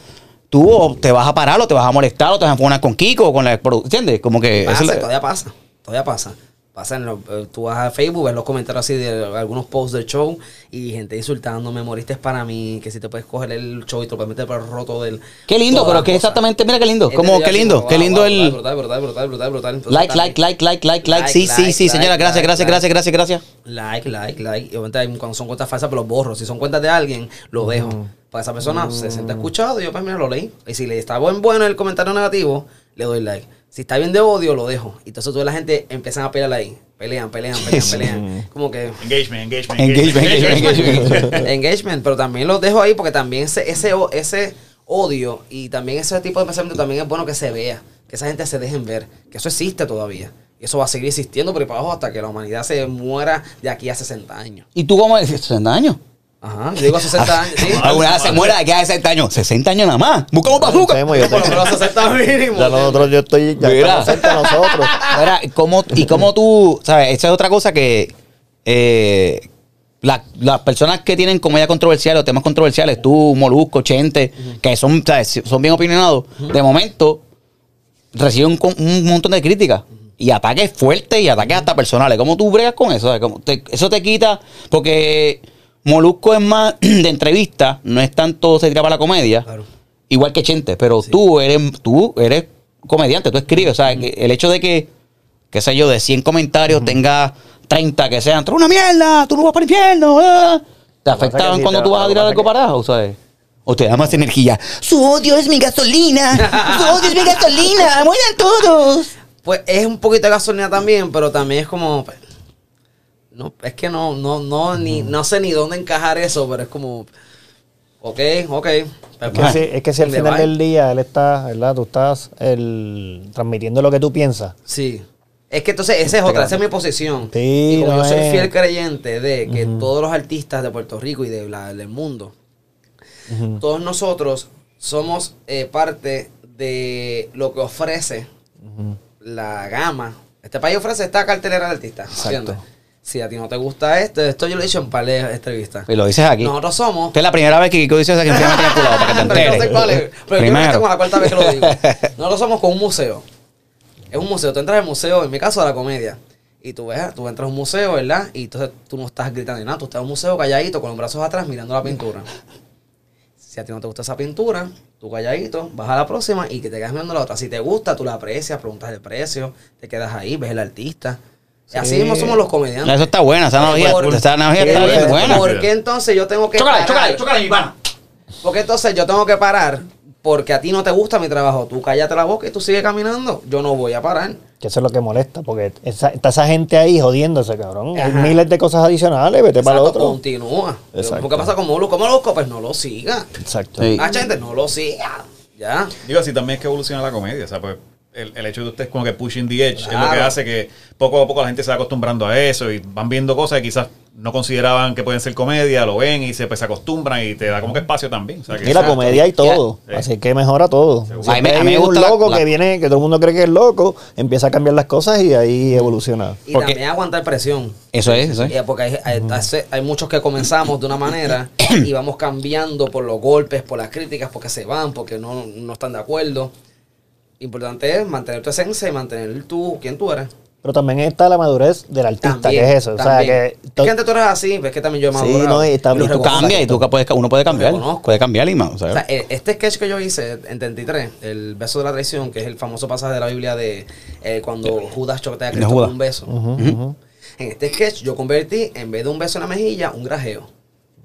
tú o te vas a parar o te vas a molestar o te vas a poner con Kiko o con la ¿entiendes? Como que Pasa, eso es- todavía pasa, todavía pasa. Pasa en los- eh, tú vas a Facebook, ves los comentarios así de algunos posts del show y gente insultándome, moriste para mí, que si te puedes coger el show y te lo puedes meter por el roto del... Qué lindo, pero que exactamente, mira qué lindo, como qué así lindo, qué lindo el Brutal, brutal, brutal, brutal, like, like, like, like, like, like, Like, sí, sí, sí, señora, gracias, gracias, gracias, gracias, gracias. Like, like, like. Y obviamente cuando son cuentas falsas, pero los borro. Si son cuentas de alguien, lo dejo. Para esa persona se siente escuchado y yo, pues mira, lo leí. Y si le está buen bueno el comentario negativo, le doy like. Si está bien de odio, lo dejo. Y entonces toda la gente empiezan a pelear ahí. Pelean, pelean, pelean, Sí. pelean. Como que Engagement, engagement, Engagement, engagement, engagement. engagement, pero también los dejo ahí porque también ese, ese, ese odio y también ese tipo de pensamiento también es bueno que se vea, que esa gente se dejen ver, que eso existe todavía. Y eso va a seguir existiendo por ahí para abajo hasta que la humanidad se muera de aquí a 60 años. ¿Y tú cómo dices? 60 años. Ajá, yo digo 60 años, sí. Alguna vez se muere de aquí a 60 años. 60 años nada más. Buscamos bazooka. Yo Por lo tengo- menos 60 mínimo. ya nosotros, yo estoy, ya Mira. estamos cerca de nosotros. Ahora, ¿cómo, y cómo tú, sabes, esa es otra cosa que eh, la- las personas que tienen comedia controversial o temas controversiales, tú, Molusco, Chente, que son, sabes, son bien opinionados, de momento reciben un, montón de críticas y ataques fuertes y ataques hasta personales. ¿Cómo tú bregas con eso? ¿Sabes? ¿Cómo te- eso te quita, porque Molusco es más de entrevista, no es tanto se tira para la comedia, Claro. igual que Chente, pero tú eres tú eres comediante, tú escribes, o sea, que el hecho de que, qué sé yo, de 100 comentarios tenga 30 que sean, tú una mierda, tú no vas para el infierno, ah", ¿te afectaban cuando tú vas a tirar algo para abajo, sabes? O te da más energía. Su odio es mi gasolina. Su odio es mi gasolina. Mueran todos. Pues es un poquito de gasolina también, pero también es como. Pues, No, es que no, no, no, ni, no sé ni dónde encajar eso, pero es como. Ok, ok. Es que, si, es que si al final del día él está, ¿verdad? Tú estás el, transmitiendo lo que tú piensas. Sí. Es que entonces esa es otra, esa es mi posición. Sí, y como no yo soy es- fiel creyente de que todos los artistas de Puerto Rico y de la- del mundo, todos nosotros somos eh, parte de lo que ofrece la gama. Este país ofrece esta cartelera de artistas. ¿entiendes? Si a ti no te gusta esto, esto yo lo he dicho en par de entrevistas. Y lo dices aquí. Nosotros somos Esta es la primera vez que Kiko dice eso que me tiene calculado para que te pero yo no sé enteres. cuál es. Pero yo creo que es la cuarta vez que lo digo. Primero. Nosotros somos con un museo. Es un museo. Tú entras al museo, en mi caso, de la comedia. Y tú ves, tú entras a un museo, ¿verdad? Y entonces tú no estás gritando ni nada. Tú estás en un museo calladito, con los brazos atrás, mirando la pintura. Si a ti no te gusta esa pintura, tú calladito, vas a la próxima y que te quedas mirando la otra. Si te gusta, tú la aprecias, preguntas el precio, te quedas ahí, ves el artista. Y así Sí. mismo somos los comediantes. Eso está buena, esa analogía, Por- esa analogía Sí, está bien por- buena. ¿Por qué entonces yo tengo que Chócale, parar? chócale, chócale, mi pana. Porque entonces yo tengo que parar porque a ti no te gusta mi trabajo. Tú cállate la boca y tú sigues caminando. Yo no voy a parar. Que eso es lo que molesta, porque esa- está esa gente ahí jodiéndose, cabrón. Hay miles de cosas adicionales, vete para el Exacto, otro. Continúa. Exacto. ¿Qué pasa con Molusco? Molusco, pues no lo siga. Exacto. Sí. Ah, gente, no lo siga. Ya. Digo, así también es que evoluciona la comedia. O sea, pues el, el hecho de ustedes como que pushing the edge es lo que hace que poco a poco la gente se va acostumbrando a eso y van viendo cosas que quizás no consideraban que pueden ser comedia, lo ven y se, pues, se acostumbran y te da como que espacio también. O sea, que Y la exacto. comedia y todo. Así que mejora todo. A mí a mí me hay gusta un loco la- que viene, que todo el mundo cree que es loco, empieza a cambiar las cosas y ahí evoluciona. Y Porque- también aguantar presión. Eso es, eso es. Eh, Porque hay, hay- hay muchos que comenzamos de una manera y vamos cambiando por los golpes, por las críticas, porque se van, porque no, no están de acuerdo. Importante es mantener tu esencia y mantener tú, quién tú eres. Pero también está la madurez del artista, También, que es eso. O sea, que es que antes tú eres así, pero es que también yo Sí, madurado. no, y está- lo y tú cambias y tú puedes, uno puede cambiar. Puede cambiar y más. o O sea, sea, eh, este sketch que yo hice en 33, el beso de la traición, que es el famoso pasaje de la Biblia de eh, cuando Judas choquea a Cristo con un beso. En este sketch yo convertí, en vez de un beso en la mejilla, un grajeo.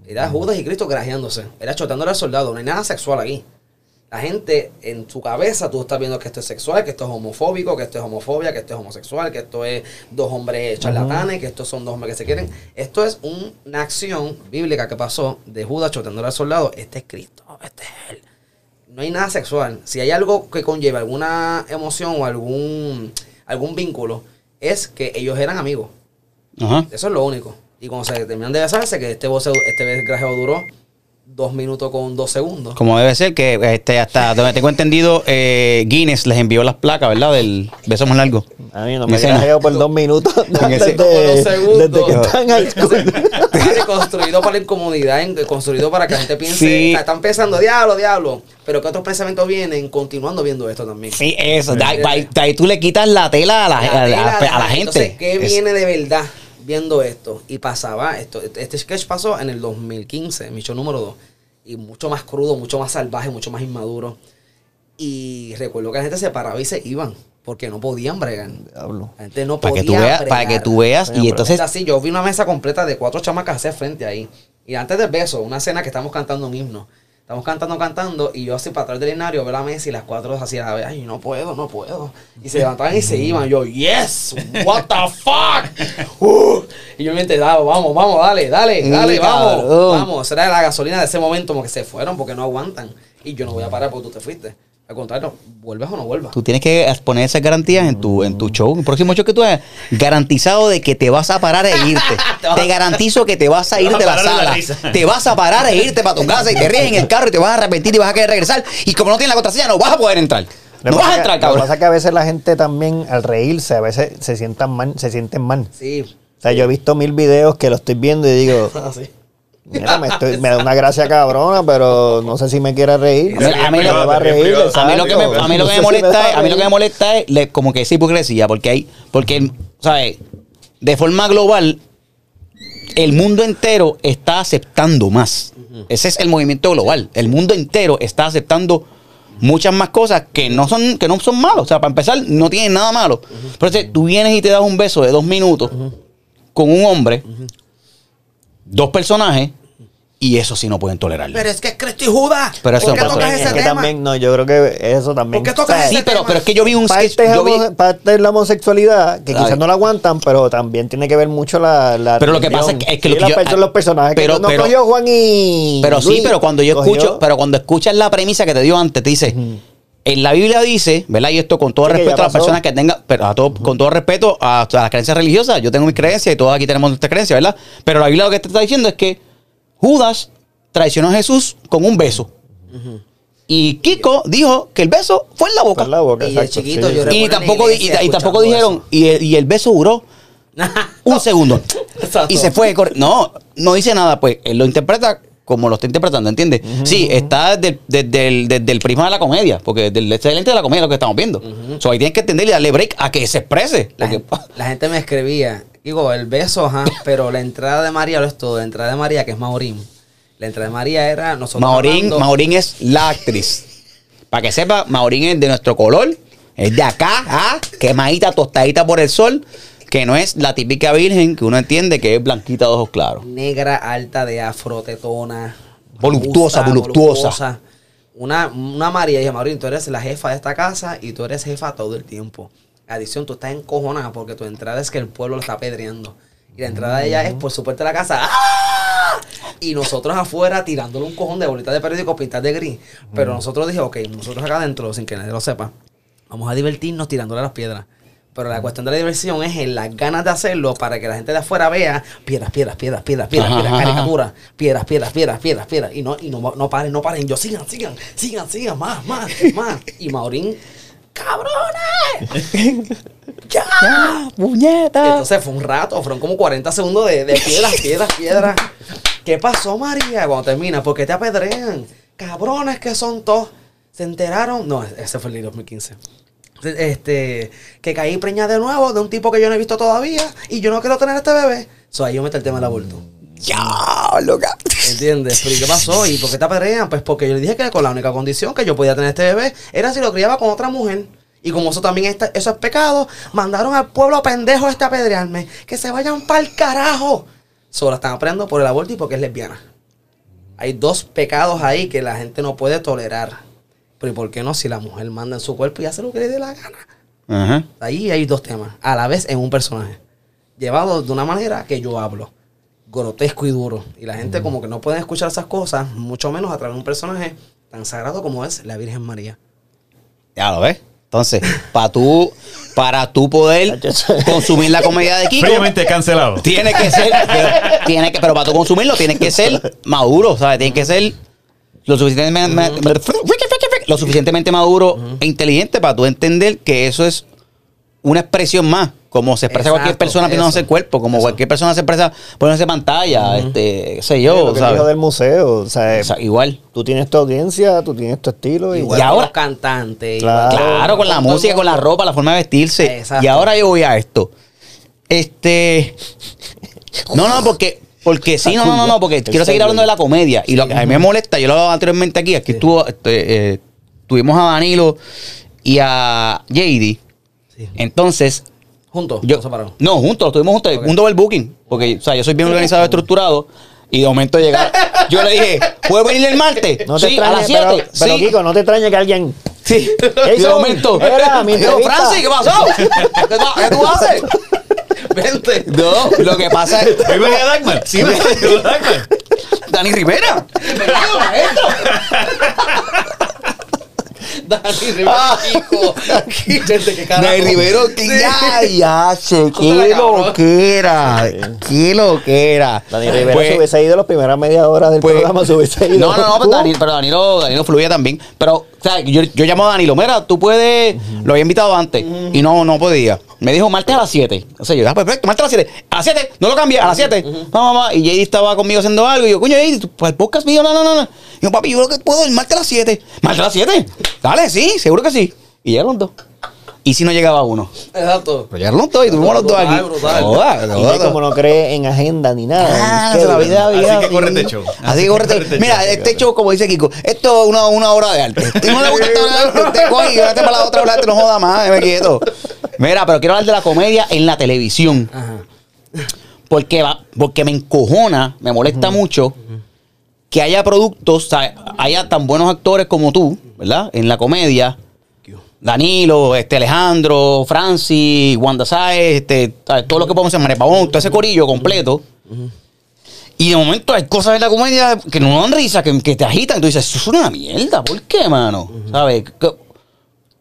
Era Judas y Cristo grajeándose. Era chotándole al soldado. No hay nada sexual aquí. La gente en su cabeza, tú estás viendo que esto es sexual, que esto es homofóbico, que esto es homofobia, que esto es homosexual, que esto es dos hombres charlatanes, que estos son dos hombres que se quieren. Esto es un- una acción bíblica que pasó de Judas chotándole al soldado. Este es Cristo, este es él. No hay nada sexual. Si hay algo que conlleva alguna emoción o algún, algún vínculo, es que ellos eran amigos. Eso es lo único. Y cuando se terminan de besarse, que este, voce- este grajeo duró dos minutos con dos segundos. Como debe ser, que este, hasta donde tengo entendido, eh, Guinness les envió las placas, ¿verdad? Del beso más largo. A mí no me grajeo por dos minutos ese- desde, dos segundos. desde que están construido para la incomodidad, construido para que la gente piense, Sí. están pensando, diablo, diablo, pero que otros pensamientos vienen continuando viendo esto también. Sí, eso. De ahí, tú le quitas la tela a la, La a la- tela, a la Entonces, gente. ¿qué Es- viene de verdad viendo esto? Y pasaba esto. Este sketch pasó en el 2015, mi show número 2. Y mucho más crudo, mucho más salvaje, mucho más inmaduro. Y recuerdo que la gente se paraba y se iban. Porque no podían bregar. Diablo. La gente no para, que podía tú veas, para bregar. que tú veas. Y entonces, así, yo vi una mesa completa de cuatro chamacas hacia frente ahí. Y antes del beso, una cena que estamos cantando un himno. Estamos cantando, cantando, y yo así para atrás del escenario veo la mesa y las cuatro así a la vez, ay, no puedo, no puedo. Y se levantaban y se iban. Yo, yes, what the fuck. Uh, y yo me mente, "Dale, vamos, vamos, dale, dale, dale, vamos, vamos. Será la gasolina de ese momento como que se fueron porque no aguantan. Y yo no voy a parar porque tú te fuiste. Al contrario, ¿vuelves o no vuelvas? Tú tienes que poner esas garantías en tu, en tu show. El próximo show que tú hagas, garantizado de que te vas a parar e irte. te garantizo que te vas a ir de la sala. te vas a parar e irte para tu casa y te ríes en el carro y te vas a arrepentir y vas a querer regresar. Y como no tienes la contraseña, no vas a poder entrar. No vas a entrar, Lo que cabrón. pasa es que a veces la gente también, al reírse, a veces se sientan mal, se sienten mal. Sí. O sea, yo he visto mil videos que lo estoy viendo y digo, Así. Mira, me, estoy- me da una gracia cabrona, pero no sé si me quiere reír. A mí- lo- que me, exacto. a mí lo que me No sé si molesta es, a mí lo que me molesta es le- como que esa hipocresía, porque hay, porque, ¿sabes? De forma global, el mundo entero está aceptando más. Ese es el movimiento global. El mundo entero está aceptando muchas más cosas que no son, que no son malos. O sea, para empezar, no tienen nada malo. Pero entonces, tú vienes y te das un beso de dos minutos con un hombre, dos personajes, y eso sí no pueden tolerarlo. Pero es que es Cristo y Judas. Pero eso ¿Por qué no tocas Es ese que tema? también, no, yo creo que eso también. ¿Por qué tocas o sea, ese Sí, pero, tema. pero es que yo vi un sketch. Parte, es yo vi- parte es la homosexualidad, que quizás no la aguantan, pero también tiene que ver mucho la. la Pero lo que pasa es que- es que Sí, lo que yo- los personajes pero- que no pero- cogió Juan y. Pero sí, Luis, pero cuando yo cogió- escucho, pero cuando escuchas la premisa que te dio antes, te dice, en la Biblia dice, ¿verdad? Y esto con todo Sí, respeto a las personas que tengan, pero a todo, con todo respeto a, a las creencias religiosas, yo tengo mis creencias y todos aquí tenemos nuestras creencias, ¿verdad? Pero la Biblia lo que te está diciendo es que Judas traicionó a Jesús con un beso. Y Kiko dijo que el beso fue en la boca. En la boca, Y el exacto, chiquito sí. Y tampoco, y, tampoco dijeron, y el, y el beso duró un segundo. Exacto. Y se fue. No, no dice nada, pues él lo interpreta como lo está interpretando, ¿entiendes? Sí, está desde, desde el, desde el prisma de la comedia, porque desde el excelente de la comedia lo que estamos viendo. So, ahí tienes que entender y darle break a que se exprese. La, gente, la gente me escribía, digo, el beso, ajá, pero la entrada de María lo es todo. La entrada de María, que es Maurín. La entrada de María era nosotros. Maurín, hablando- Maurín es la actriz. Para que sepa, Maurín es de nuestro color, es de acá, ah, quemadita, tostadita por el sol, que no es la típica virgen que uno entiende que es blanquita de ojos claros. negra, alta, de afro, tetona. Voluptuosa, voluptuosa. Una, una María, dije, Maurín, tú eres la jefa de esta casa y tú eres jefa todo el tiempo. Adición, tú estás encojonada porque tu entrada es que el pueblo lo está apedreando. Y la entrada de ella es por su puerta de la casa. ¡ah! Y nosotros afuera tirándole un cojón de bolitas de periódico pintadas de gris. Pero nosotros dijimos, ok, nosotros acá adentro, sin que nadie lo sepa, vamos a divertirnos tirándole las piedras. Pero la cuestión de la diversión es en las ganas de hacerlo para que la gente de afuera vea piedras, piedras, piedras, piedras, piedras, Ajá, piedras, ajá, caricaturas, piedras, piedras, piedras, piedras, piedras. Y no, y no, no paren, no paren. Yo sigan, sigan, sigan, sigan, más, más, más. Y Maurín, ¡cabrones! ¡Ya! puñeta! Entonces fue un rato, fueron como 40 segundos de, de piedras, piedras, piedras. ¿Qué pasó, María? Cuando termina, ¿por qué te apedrean? Cabrones que son todos. ¿Se enteraron? No, ese fue el 2015. Este, que caí preñada de nuevo de un tipo que yo no he visto todavía y yo no quiero tener este bebé. So ahí yo meto el tema del aborto. Ya, loca. ¿Entiendes? Pero ¿y qué pasó? ¿Y por qué te apedrean? Pues porque yo le dije que con la única condición que yo podía tener este bebé era si lo criaba con otra mujer. Y como eso también está, eso es pecado, mandaron al pueblo pendejo este a apedrearme. Que se vayan pa'l carajo. Solo están aprendiendo por el aborto y porque es lesbiana. Hay dos pecados ahí que la gente no puede tolerar. Pero ¿y por qué no? Si la mujer manda en su cuerpo y hace lo que le dé la gana. Ajá. Ahí hay dos temas, a la vez en un personaje. Llevado de una manera que yo hablo. Grotesco y duro. Y la gente como que no puede escuchar esas cosas, mucho menos a través de un personaje tan sagrado como es la Virgen María. Ya lo ves. Entonces, para tú, para tú poder consumir la comedia de Kiko, Fríamente cancelado. tiene que ser, tiene que, pero para tú consumirlo, tiene que ser maduro, ¿sabes? Tiene que ser lo suficientemente, lo suficientemente maduro e inteligente para tú entender que eso es una expresión más, como se expresa cualquier persona poniéndose el cuerpo, como eso. cualquier persona se expresa poniéndose pantalla, este, qué sé yo, lo que ¿sabes? dijo del museo, o sea, O sea, igual. tú tienes tu audiencia, tú tienes tu estilo Igual Y ahora- los cantantes. Claro. con la música, con la ropa, la forma de vestirse. Exacto. Y ahora yo voy a esto. Este. No, no, porque. Porque sí, no, no, no, no, porque quiero seguir hablando de la comedia. Y lo que a mí me molesta, yo lo hablaba anteriormente aquí, aquí estuvo, este, eh, tuvimos a Danilo y a JD. Sí. Entonces, Juntos, yo, no juntos, lo tuvimos juntos, Ok. un double booking. Porque, o sea, yo soy bien organizado, estructurado. Y de momento llega. Yo le dije, ¿puedo venir el martes? No te sí, a las extrañe, pero, 7. pero sí. Kiko, no te extrañe que alguien. Sí. De momento. era mi. Francis, ¿qué pasó? ¿Qué, tú- qué tú haces? Vente. No, lo que pasa es. Hoy venía Dagmar. Sí, venía Dagmar. Dani Rivera. Dani Rivera, hijo. Gente, qué carajo. Dani Rivero, que ya, ya, che, qué Otra, cabrón. lo que era. Qué lo que era. Dani Rivera Pues- se hubiese ido las primeras media hora del Pues- programa, se hubiese ido. No, no, no, pero, Danilo, pero Danilo, Danilo fluye también. Pero, o sea, yo, yo llamo a Danilo, mira, tú puedes, lo había invitado antes y no, no podía. Me dijo martes a las 7. O sea, yo, ah, perfecto, martes a las 7. A las 7, no lo cambié, a las 7. Vamos, mamá. Y JD estaba conmigo haciendo algo. Y yo, coño, JD, pues el podcast mío, no, no, no. no. Y yo, papi, yo creo que puedo el martes a las 7. ¿Martes a las 7? Dale, sí, seguro que sí. Y llegaron dos. ¿Y si no llegaba uno? Exacto. Pues llegaron los dos y tuvimos los dos aquí. Brutal. Joda, Y como no cree en agenda ni nada. Ah, es que la vida Así había- que córrete show. Así que correcto. Mira, este show, como dice Kiko, esto es una, una obra de arte. Si no le gusta esta obra de arte, usted coge y vete para la otra obra de arte, no joda más, me quieto. Mira, pero quiero hablar de la comedia en la televisión. Ajá. Porque, va, porque me encojona, me molesta mucho que haya productos, o sea, haya tan buenos actores como tú, ¿verdad? En la comedia. Danilo, este Alejandro, Francis, Wanda Sáez, este, todo lo que podemos hacer, María Pavón, todo ese corillo completo. Y de momento hay cosas en la comedia que no dan risa, que, que te agitan. Y tú dices, eso es una mierda. ¿Por qué, mano? ¿Sabes? Que-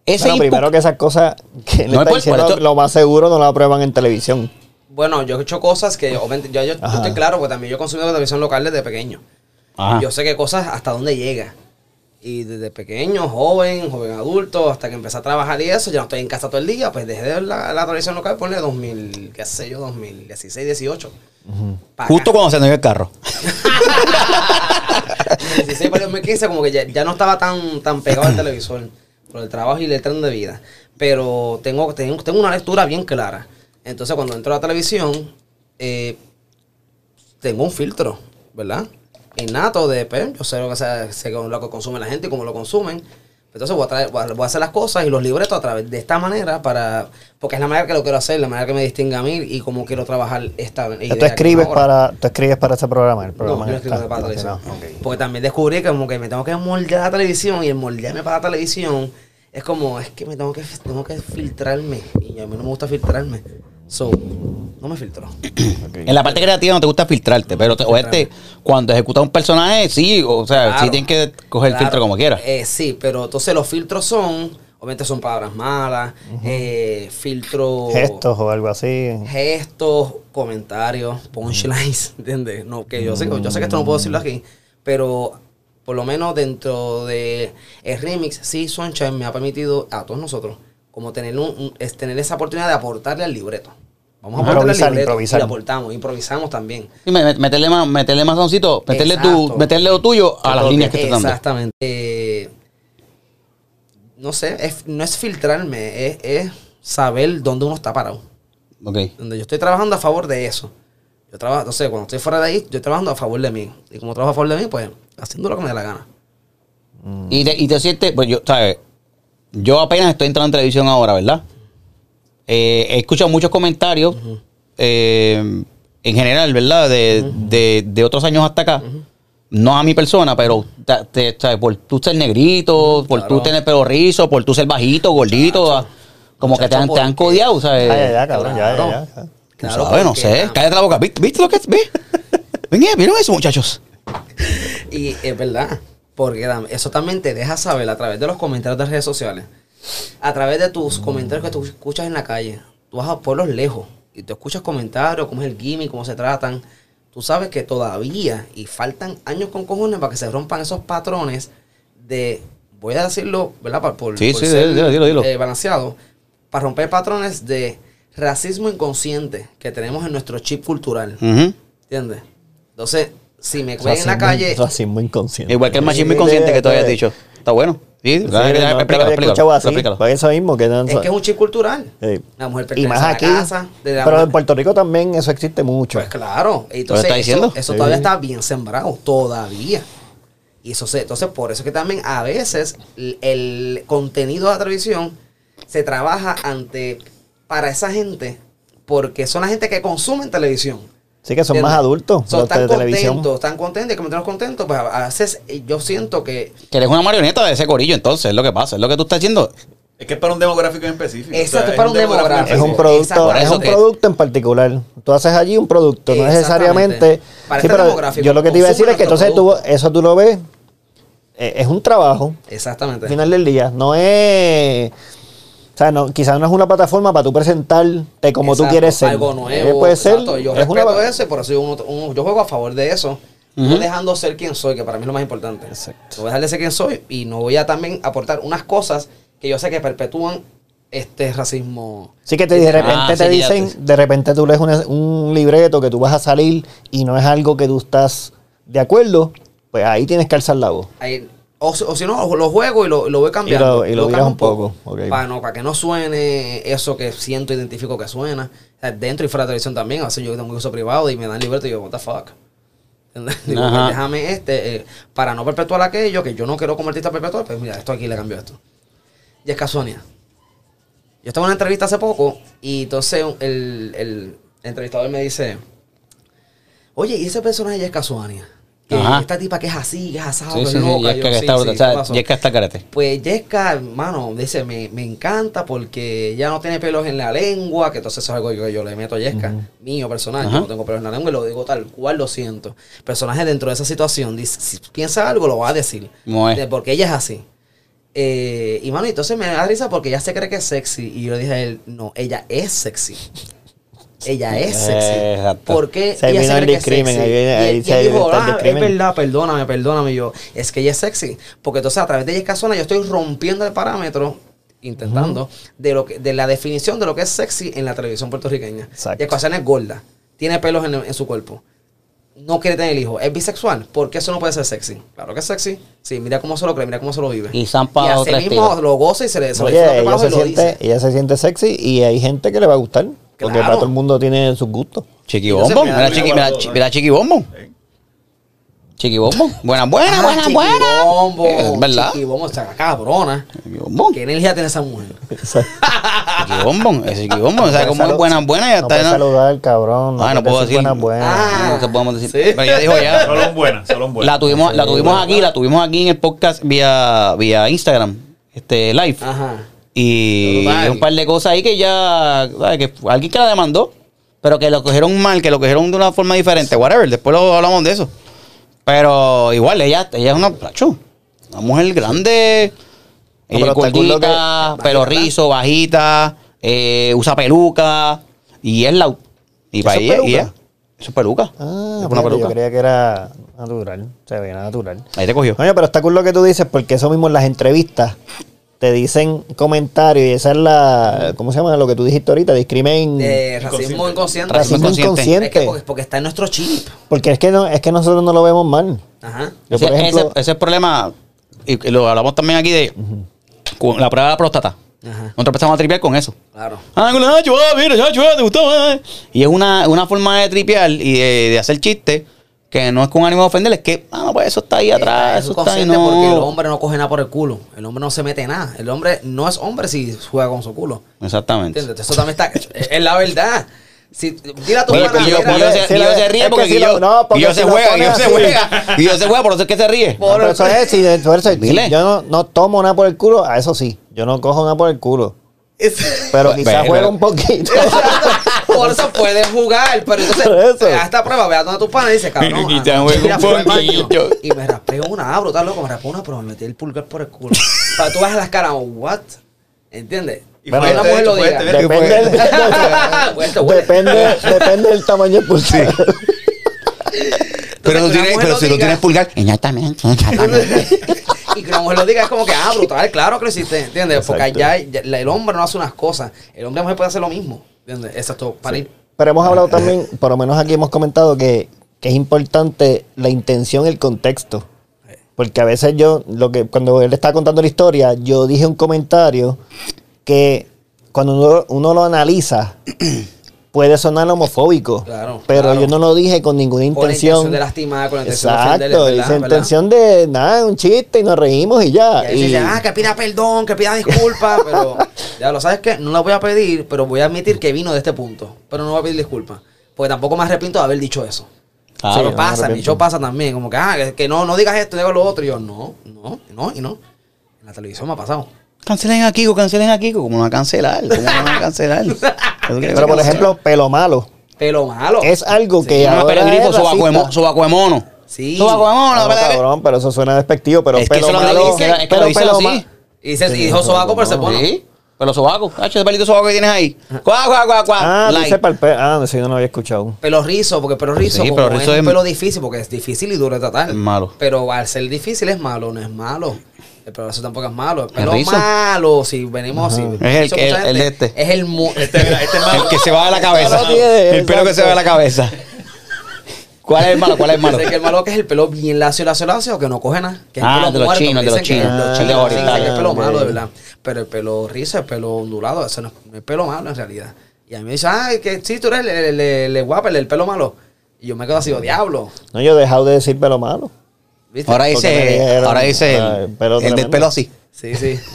Ese Bueno, primero que esas cosas que le No, está pues, por diciendo, esto- lo más seguro no la prueban en televisión. Bueno, yo he hecho cosas que obviamente yo, yo- estoy claro, porque también yo he consumido televisión local desde pequeño. Ajá. Yo sé qué cosas hasta dónde llega. Y desde pequeño, joven, joven adulto, hasta que empecé a trabajar y eso, ya no estoy en casa todo el día, pues dejé de ver la, la televisión local, ponle 2000, qué sé yo, 2016, 18. Pa' acá. Justo cuando se nos el carro. 16 para 2015 como que ya, ya no estaba tan, tan pegado al televisor por el trabajo y el tren de vida. Pero tengo, tengo, tengo una lectura bien clara. Entonces cuando entro a la televisión, eh, tengo un filtro, ¿verdad? Innato de, pues, yo sé lo que, se- sé lo que consume la gente y cómo lo consumen. Entonces voy a, traer- voy a- hacer las cosas y los libretos a través de esta manera para... Porque es la manera que lo quiero hacer, la manera que me distingue a mí y cómo quiero trabajar esta idea. tú escribes para, tú escribes para ese programa, el programa yo no que escribo para la televisión. Porque también descubrí que como que me tengo que moldear a la televisión y el moldearme para la televisión es como, es que me tengo que, tengo que filtrarme. Y a mí no me gusta filtrarme. So, no me filtro. En la parte creativa no te gusta filtrarte, pero te, o este, cuando ejecutas un personaje, sí, o sea, Claro. sí tienes que coger el filtro como quieras. Eh, sí, pero entonces los filtros son, obviamente son palabras malas, eh, filtro... Gestos o algo así. gestos, comentarios, punchlines, ¿entiendes? No, que yo sé, que- yo sé que esto no puedo decirlo aquí, pero por lo menos dentro de el remix, sí, Sunshine me ha permitido a todos nosotros como tener un, un- es tener esa oportunidad de aportarle al libreto. Vamos a Improvisar, libreto improvisar. y aportamos, improvisamos también. Me- meterle más, meterle más soncito, meterle, tu, meterle lo tuyo a las líneas que estás dando. Exactamente. Eh, no sé, es- no es filtrarme, es, es saber dónde uno está parado. Ok. donde yo estoy trabajando a favor de eso. Yo trabajo, no sé, cuando estoy fuera de ahí, yo estoy trabajando a favor de mí. Y como trabajo a favor de mí, pues haciendo lo que me dé la gana. Y te, y te sientes, pues yo, ¿sabes? Yo apenas estoy entrando en televisión ahora, ¿verdad? Eh, he escuchado muchos comentarios, eh, en general, ¿verdad? De, de, de otros años hasta acá. No a mi persona, pero te- ¿sabes? por tú ser negrito, por tú claro. tener pelo rizo, por tú ser bajito, gordito, ah, como que te han, te han codiado, ¿sabes? Ya, ya, ya, cabrón, ya, Claro. ya, ya. Tú Claro, sabes, no sé. ah, Cállate la boca. ¿Viste, viste lo que es? Ven, eh, ¿vieron eso, muchachos? Y es verdad, porque eso también te deja saber a través de los comentarios de redes sociales, a través de tus comentarios que tú escuchas en la calle. Tú vas a pueblos lejos y tú escuchas comentarios, cómo es el gimmick, cómo se tratan. Tú sabes que todavía, y faltan años con cojones para que se rompan esos patrones de, voy a decirlo, ¿verdad? Por, por- Sí, por sí, ser, dilo, dilo, dilo. eh, balanceado, para romper patrones de racismo inconsciente que tenemos en nuestro chip cultural. Ujú. ¿Entiendes? Entonces, si me ven en la calle, Racismo inconsciente. Igual que el machismo inconsciente que tú habías dicho. Está bueno. Sí, Sí, explícalo, no, explícalo, así, explícalo. Por eso mismo que no- Es que es un chip cultural. Sí. La mujer y pertenece más a la aquí. casa. de la pero mujer- en Puerto Rico también eso existe mucho. Pues claro. Entonces, está diciendo? eso, eso Sí. todavía está bien sembrado. Todavía. Y eso se, entonces, por eso que también a veces el, el contenido de la televisión se trabaja ante para esa gente porque son la gente que consume televisión. Sí, que son más adultos, Son los tan de televisión. contentos, tan contentos, que mantenerlos contentos, pues a veces eh, yo siento que Que eres una marioneta de ese corillo, entonces, es lo que pasa. Es lo que tú estás haciendo. Es que es para un demográfico en específico. Exacto, es para un demográfico. Es un producto, exacto. es un producto en particular. Tú haces allí un producto, no necesariamente. Para Sí, este pero demográfico, yo lo que te iba a decir es que entonces tú, eso tú lo ves, eh, es un trabajo Exactamente. al final del día. No es. O sea, no, quizás no es una plataforma para tú presentarte como tú quieres ser. Algo Eh, nuevo. puede ser. Yo es una- respeto y por eso yo, uno- uno- yo juego a favor de eso. No dejando ser quien soy, que para mí es lo más importante. Exacto. No voy a dejar de ser quien soy y no voy a también aportar unas cosas que yo sé que perpetúan este racismo. Sí que te, de repente Ah, te sí, ya dicen, te- de repente tú lees una- un libreto que tú vas a salir y no es algo que tú estás de acuerdo, pues ahí tienes que alzar la voz. Ahí- o, si- o si no, lo juego y lo, lo voy cambiando. Y lo- y lo cambio viras un poco. Para, no, para que no suene eso que siento, identifico que suena. O sea, dentro y fuera de la televisión también. A veces yo tengo un uso privado y me dan libreto y yo, what the fuck. Digo, pues déjame este, eh, para no perpetuar aquello que yo no quiero como artista perpetuar, pues mira, esto aquí le cambio esto. Jessica Sonia. Yo estaba en una entrevista hace poco y entonces el, el entrevistador me dice, oye, ¿y ese personaje de Jessica Sonia? Que Ajá. esta tipa que es así, que es asado, Sí, que sí, loca. Yesca Yo, que está sí. O ¿qué sea? Yesca está carete. Pues Jessica, hermano, dice, me, me encanta porque ella no tiene pelos en la lengua, que entonces eso es algo que yo, yo le meto a Jessica, mío personal, Ajá. yo no tengo pelos en la lengua y lo digo tal cual lo siento. Personaje dentro de esa situación, dice, si piensa algo, lo va a decir. De- porque ella es así. Eh, y mano, entonces me da risa porque ella se cree que es sexy. Y yo le dije a él, no, ella es sexy. Ella es sexy. Exacto. Porque Se ella vino se el cree que es sexy. ahí ahí y se dijo, el ah, es discrimen". verdad, perdóname, perdóname. Y yo, es que ella es sexy. Porque entonces a través de Jessica Zona yo estoy rompiendo el parámetro, intentando, de lo que, de la definición de lo que es sexy en la televisión puertorriqueña. Exacto. Jessica Zona es gorda, tiene pelos en, en su cuerpo. No quiere tener hijos, es bisexual. ¿Por qué eso no puede ser sexy? Claro que es sexy. Sí, mira cómo se lo cree, mira cómo se lo vive. Y zampa y así mismo estilo. lo goza y se le, se Oye, lo ella se, siente, dice. ella se siente sexy y hay gente que le va a gustar. Porque Claro. para todo el mundo tiene sus gustos. Chiqui Entonces, Bombón. me da Mira, Chiqui, mira, chi- ¿no? mira Chiqui Bombón. Chiqui Bombón. Buena, buena, Ah, buena, buena. Chiquibombo, Eh, ¿Verdad? Chiquibombo, está cabrona. Chiqui Bombón. ¿Qué energía tiene esa mujer? Chiqui Bombón. Ese Chiqui Bombón. O sea, como es buena, buena. Ya no está. puedes ¿no? saludar, cabrón. Ah, no puedo decir. Buenas, buenas. Ah. No, ¿qué podemos decir? Sí. Pero ella dijo ya. Solo buena, solo buena. La tuvimos, la tuvimos aquí, la tuvimos aquí en el podcast vía, vía Instagram, este live. Ajá. Y Brutal. un par de cosas ahí que ya, ¿sabes? que alguien que la demandó, pero que lo cogieron mal, que lo cogieron de una forma diferente, whatever, después lo hablamos de eso. Pero igual, ella, ella es una, placho, una mujer grande, No, ella es gordita, que- pelo rizo, bajita, eh, usa peluca, y es la... Y para ¿Eso es ella, y ella- eso es peluca. Ah, es una peluca. yo creía que era natural. Se veía natural. Ahí te cogió. Coño, pero está cool lo que tú dices, porque eso mismo en las entrevistas te dicen comentarios y esa es la. ¿Cómo se llama? Lo que tú dijiste ahorita, discrimen. De racismo inconsciente. Racismo racismo inconsciente. Es que inconsciente. porque, porque está en nuestro chip. Porque es que, no, es que nosotros no lo vemos mal. Ajá. Yo, ese, por ejemplo, ese- ese es el problema, y y lo hablamos también aquí de con la prueba de la próstata. Ajá. Nosotros empezamos a tripear con eso. Claro. Ah, mira, te gustó. ah. Y es una, una forma de tripear y de, de hacer chistes que no es con ánimo de ofender, es que, ah, no, pues eso está ahí atrás, Eso eso es está ahí, consciente porque el no. hombre no coge nada por el culo. El hombre no se mete nada. El hombre no es hombre si juega con su culo. Exactamente. ¿Entiendes? Eso también está. es la verdad. Si, dile a tu Oye, mira, Guillo si se, ríe es que porque si lo- no, porque si se juega, pone Guillo se juega, Guillo se juega, por eso es que se ríe. No, pero eso es, si, por eso, si Dile. yo no, no tomo nada por el culo, a eso sí, yo no cojo nada por el culo. Pero quizás juego un poquito. Por eso puedes jugar, pero entonces a esta prueba, ve a donde tu pana y dice, cabrón, Y ah, te. Y me raspeo una, ah, brutal, loco, me raspeo una, pero me metí el pulgar por el culo. Para tú vas a las caras, what? ¿Entiendes? Y Bueno, una mujer lo diga. depende, depende, depende del tamaño del pulsar. Pero, tienes, pero lo si diga. tienes pulgar, exactamente, exactamente. y que una mujer lo diga es como que, ah, brutal, claro que lo hiciste, ¿entiendes? Porque Exacto. allá ya- la- el hombre no hace unas cosas, el hombre y la mujer puede hacer lo mismo, ¿entiendes? Exacto, para ir. Pero hemos hablado también, por lo menos aquí hemos comentado que, que es importante la intención, el contexto. Porque a veces yo, lo que cuando él estaba contando la historia, yo dije un comentario que cuando uno, uno lo analiza puede sonar homofóbico. Claro, pero claro. yo no lo dije con ninguna Con la intención. intención de lastimar, con la intención de Exacto, ¿verdad? esa ¿verdad? intención de nada, un chiste y nos reímos y ya. Y dice, ah, que pida perdón, que pida disculpas, pero ya lo sabes que no la voy a pedir, pero voy a admitir que vino de este punto, pero no voy a pedir disculpas. Porque tampoco me arrepiento de haber dicho eso. Claro, no me pasa, mi show pasa también. Como que, ah, que, que no, no digas esto, digas lo otro. Y yo, no, no, no, y no. En la televisión me ha pasado. Cancelen a Kiko, cancelen a Kiko. ¿Cómo no va a cancelar? ¿Cómo no van a cancelar? ¿Eso quiere Pero por ejemplo, pelo malo. Pero malo. Es algo que No, pero el sobaco de, mono. Sí. Sobaco de mono, No, ¿verdad que- cabrón, pero eso suena despectivo, pero pelo malo. dice, es que pero pelo así. ma- Y, dijo sobaco, pero se pone. Sí, pero sobaco. Hacho, ese pelito sobaco que tienes ahí. Cuá, cuá, cuá, cuá. Ah, dice para el pelo. Ah, yo no lo había escuchado. Pelo rizo, porque pelo rizo, Sí, como pelo rizo es un pelo difícil, porque es difícil y duro de tratar. Es malo. Pero al ser difícil es malo, no es malo. El pelo rizo tampoco es malo. El pelo rizo? malo, si venimos así. Es el que- el- el este. Es el. mu- Este, mira, este es malo. El que se va de la cabeza. Tiene, El pelo que se va de la cabeza. ¿Cuál es el malo? ¿Cuál es el malo? Que el malo que es el pelo bien lacio, lacio, lacio, que no coge nada. Que es Ah, pelo de los muerto, chinos, de los chinos. Los Ah, chinos dicen que es ahorita. pelo malo, de verdad. Pero el pelo rizo, el pelo ondulado, eso no es, es pelo malo en realidad. Y a mí me dicen, ay, que sí, tú eres el, el, el- el guapo, el pelo malo. Y yo me quedo así, oh, diablo. No, yo he dejado de decir pelo malo. ¿Viste? Ahora dice, dijeron, ahora dice el, el pelo el del pelo así. Sí, sí.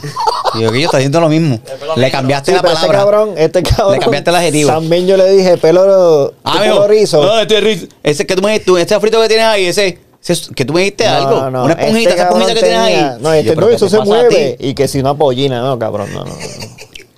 Y yo que yo está diciendo lo mismo. Le cambiaste Sí, la pero este palabra. cabrón, este cabrón. Le cambiaste el adjetivo. También yo le dije pelo, Ah, pelo rizo. No, este rizo. Ese que tú me dijiste, tú, ese frito que tienes ahí, ese, ese- que tú me dijiste No, algo. no, no. Una esponjita, Este esa esponjita que cabrón tienes tenía- ahí. No, este, yo, no, ¿pero eso se mueve. Y que si una pollina, no, cabrón, no, no.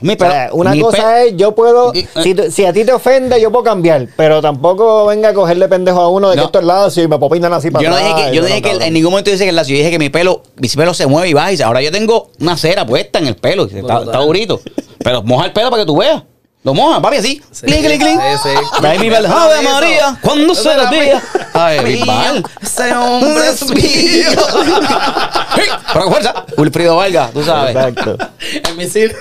No. Mi O pelo- sea, una mi cosa es, yo puedo, Y- si, a ti te ofende, yo puedo cambiar, pero tampoco venga a cogerle pendejo a uno de No. que esto es lacio y me popinan así para Yo no dije que, yo no dije que en ningún momento dice que el lacio. Yo dije que mi pelo, mi pelo se mueve y baja. Y ahora yo tengo una cera puesta en el pelo. y Está, durito. Pero moja el pelo para que tú veas. Lo moja, papi, así. Sí, Clic, clic, clic. sí, sí. Trae mi pelo. Ave María, ¿cuándo Eso se mío. días? Ay, Bisbal. Ese hombre es mío. Pero con fuerza. Wilfrido Vargas, tú sabes. Exacto. El misil.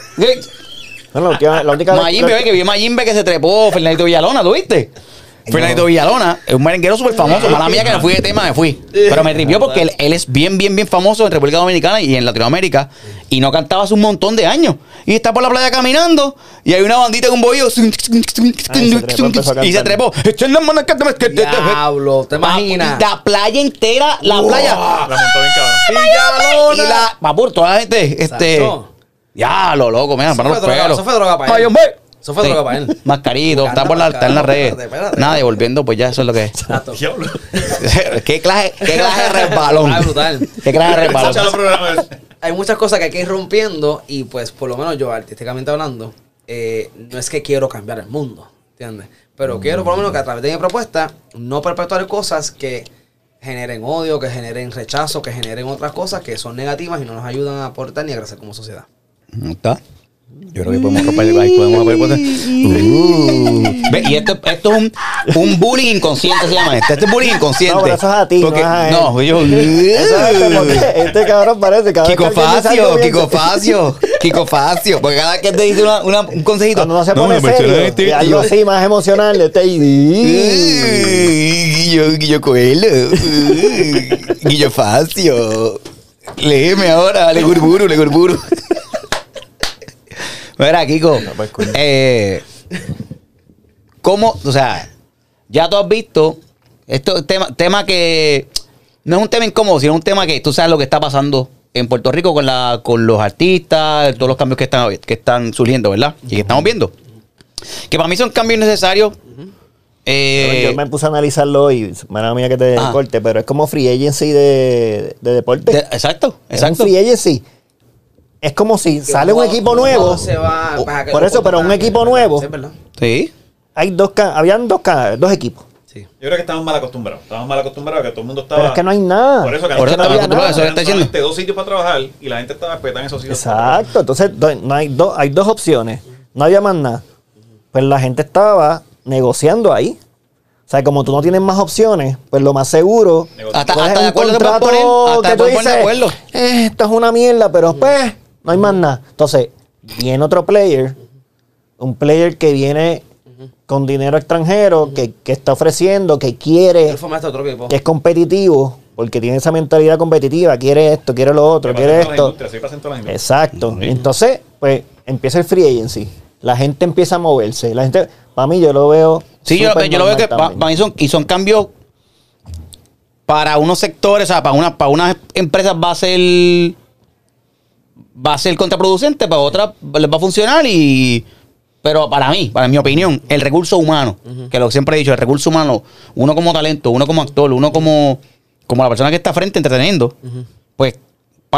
No, la última, la única vez- Mayimbe, que vi Mayimbe que se trepó, Fernandito Villalona, ¿tú viste? Fernandito Villalona es un merenguero súper famoso. Mala mía que me fui de tema, me fui. Pero me ripió porque él, él es bien, bien, bien famoso en República Dominicana y en Latinoamérica. Y no cantaba hace un montón de años. Y está por la playa caminando y hay una bandita con un bollo. se trepó, empezó a Y se trepó. Diablo, ¿te imaginas? La playa entera, la playa. La montó bien cabrón. Y la, papur, toda la gente, este. Ya, lo loco, mira, para los droga, pelos. eso fue droga para él. Eso fue droga para él. Mascarito, está, por la, está en las redes. espérate, espérate. Nada, devolviendo, pues ya eso es lo que es. Exacto. Diablo. ¿Qué clase, qué clase de resbalón? Ah, brutal. ¿Qué clase de resbalón? Hay muchas cosas que hay que ir rompiendo y pues por lo menos yo artísticamente hablando, eh, no es que quiero cambiar el mundo, ¿entiendes? Pero quiero por lo menos que a través de mi propuesta no perpetuar cosas que generen odio, que generen rechazo, que generen otras cosas que son negativas y no nos ayudan a aportar ni a crecer como sociedad. ¿No está? Yo creo que podemos romper ahí, podemos romper cosas. Uh. Ve, y esto, esto es un, un bullying inconsciente, se llama esto. Este es bullying inconsciente. No, pero eso es a ti, no Porque- a. No, yo. Este cabrón parece cada vez Kiko Facio, Kiko Facio, Kiko Facio. Porque cada vez que te dice una- una- un consejito. Cuando no se pone pareció serio, este- y algo así más emocional, este Guillo, Guillo Coelho. Guillo Facio. Léeme ahora, le gurburu, le gurburu. Mira, Kiko. pues. Eh, ¿Cómo? O sea, ya tú has visto. Esto es tema, tema que. No es un tema incómodo, sino un tema que tú sabes lo que está pasando en Puerto Rico con, la, con los artistas, todos los cambios que están, que están surgiendo, ¿verdad? Y que estamos viendo. Que para mí son cambios necesarios. Eh, yo me puse a analizarlo y mala mía que te Ajá. corte, pero es como free agency de, de deporte. de- exacto, Es un exacto. free agency. Es como si sale un equipo nuevo. se va, O- para que por eso, pero un equipo nuevo. Sí, es verdad. Sí. Hay dos, habían dos, dos equipos. Sí. Yo creo que estamos mal acostumbrados. Estamos mal acostumbrados que todo el mundo estaba. Pero es que no hay nada. Por eso que Por eso no estamos había acostumbrados, eso nada. está diciendo. dos sitios para trabajar y la gente estaba respetando esos sitios. Exacto. Entonces, do- no hay, dos hay dos opciones. No había más nada. Pues la gente estaba negociando ahí. O sea, como tú no tienes más opciones, pues lo más seguro. Negociando. Hasta, hasta de acuerdo te contrato poner. Hasta que te tú poner de dices, acuerdo. "Eh, esto es una mierda, pero pues no hay más nada. Entonces, viene otro player, un player que viene con dinero extranjero, que, que está ofreciendo, que quiere, Él formaste otro equipo. que es competitivo, porque tiene esa mentalidad competitiva, quiere esto, quiere lo otro, Que quiere esto. sí. Exacto. Entonces, pues empieza el free agency. La gente empieza a moverse. La gente, para mí, yo lo veo. Sí, yo, lo veo que para mí son, y son cambios para unos sectores, o sea, para, una, para unas empresas va a ser va a ser contraproducente, para otras les va a funcionar y Pero para mí, para mi opinión, el recurso humano, que lo siempre he dicho, el recurso humano, uno como talento, uno como actor, uno como, como la persona que está frente entreteniendo, pues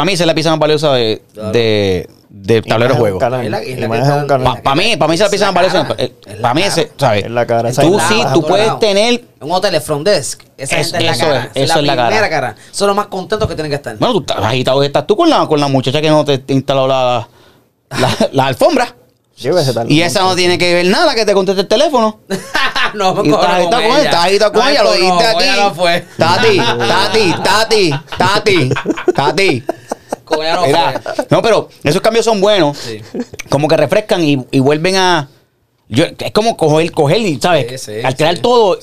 para mí esa es la pieza más valiosa de, Claro. de, de tablero de juego. la- la. Para mí, para mí esa es la pieza más valiosa. la Para mí ese. ¿sabes? Es la cara. Esa Tú la sí, tú puedes tener En un hotel es front desk. Esa Es- gente es la cara. es, eso es la cara. primera cara. Son los más contentos que tienen que estar. Bueno, tú estás agitado estás tú con la, con la muchacha que no te instaló la, la, la alfombra. Tal. Y esa no tiene que ver nada que te conteste el teléfono. no, me estás agitado con ella, estás agitado con ella, lo dijiste no, aquí. ella no fue. Tati, Tati, Tati, Tati, Tati. No Mira, fue. no, pero esos cambios son buenos. Sí. Como que refrescan y, y vuelven a. yo- es como coger, coger y, ¿sabes? Sí, sí, Alterar todo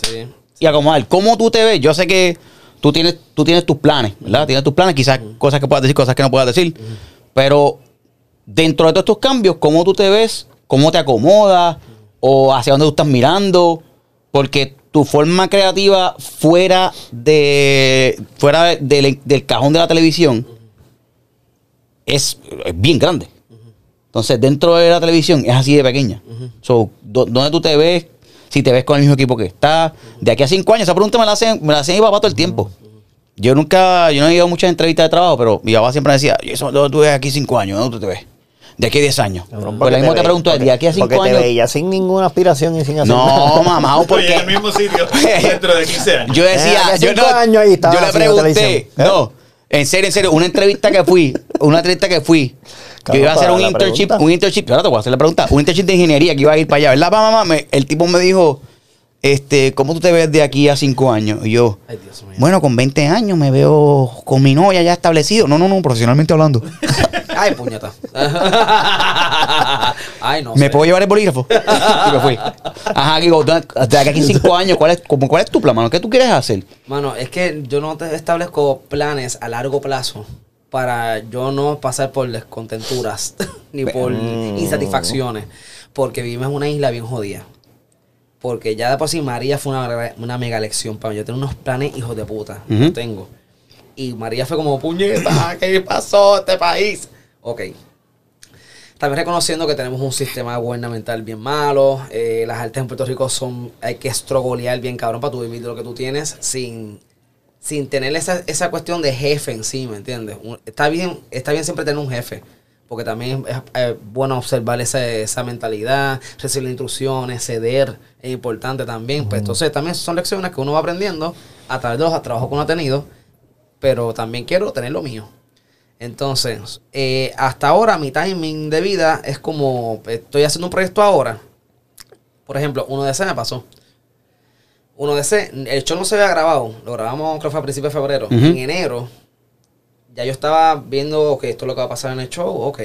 y acomodar. ¿Cómo tú te ves? Yo sé que tú tienes, tú tienes tus planes, ¿verdad? Tienes tus planes, quizás cosas que puedas decir, cosas que no puedas decir. Pero dentro de todos estos cambios, ¿cómo tú te ves? ¿Cómo te acomodas? ¿O hacia dónde tú estás mirando? Porque tu forma creativa fuera de fuera de- del- del cajón de la televisión es, es bien grande. Entonces, dentro de la televisión es así de pequeña. So, do- ¿Dónde tú te ves? Si te ves con el mismo equipo que está. De aquí a cinco años, esa pregunta me la hacen, me la hacen mi papá todo el tiempo. Yo nunca, yo no he ido a muchas entrevistas de trabajo, pero mi papá siempre me decía, "Y eso, ¿dónde tú ves aquí cinco años? ¿Dónde tú te ves? De aquí a diez años. Cabrón, Pues lo mismo te ve- pregunto, de aquí a cinco porque años. te veía sin ninguna aspiración y sin hacer No, nada. mamá, Oye, porque en el mismo sitio dentro de 15 años. yo decía, Eh, yo, cinco no- años ahí estaba yo le pregunté, televisión. ¿Eh? no, en serio, en serio, una entrevista que fui, una entrevista que fui, yo Cabrón, iba a hacer un internship, pregunta. un internship, ahora te voy a hacer la pregunta, un internship de ingeniería que iba a ir para allá, ¿verdad, mamá? Me- el tipo me dijo, este, ¿cómo tú te ves de aquí a cinco años? Y yo, Ay, Dios mío. bueno, con 20 años me veo con mi novia ya establecido. No, no, no, profesionalmente hablando. Ay, puñeta. Ay, no ¿Me sé. puedo llevar el bolígrafo? y me fui. Ajá, digo, de de aquí a cinco años, ¿cuál es, como, ¿cuál es tu plan, mano? ¿Qué tú quieres hacer? Mano, es que yo no te establezco planes a largo plazo para yo no pasar por descontenturas ni por insatisfacciones. Porque vivimos en una isla bien jodida. Porque ya de por sí María fue una, una mega lección para mí. Yo tengo unos planes hijos de puta. Yo tengo. Y María fue como, puñeta, ¿qué pasó este país? Ok. También reconociendo que tenemos un sistema gubernamental bien malo. eh, las artes en Puerto Rico son. Hay que estrogolear bien cabrón para tú vivir de lo que tú tienes sin, sin tener esa, esa cuestión de jefe en sí, ¿me entiendes? Un- Está bien, está bien siempre tener un jefe. Porque también es, bueno observar esa, esa mentalidad, recibir instrucciones, ceder, es importante también. Pues entonces también son lecciones que uno va aprendiendo a través de los trabajos que uno ha tenido. Pero también quiero tener lo mío. Entonces, eh, hasta ahora mi timing de vida es como, estoy haciendo un proyecto ahora. Por ejemplo, uno de ese me pasó. Uno de ese, el show no se había grabado, lo grabamos creo que fue a principios de febrero. En enero, ya yo estaba viendo que esto es lo que va a pasar en el show, ok.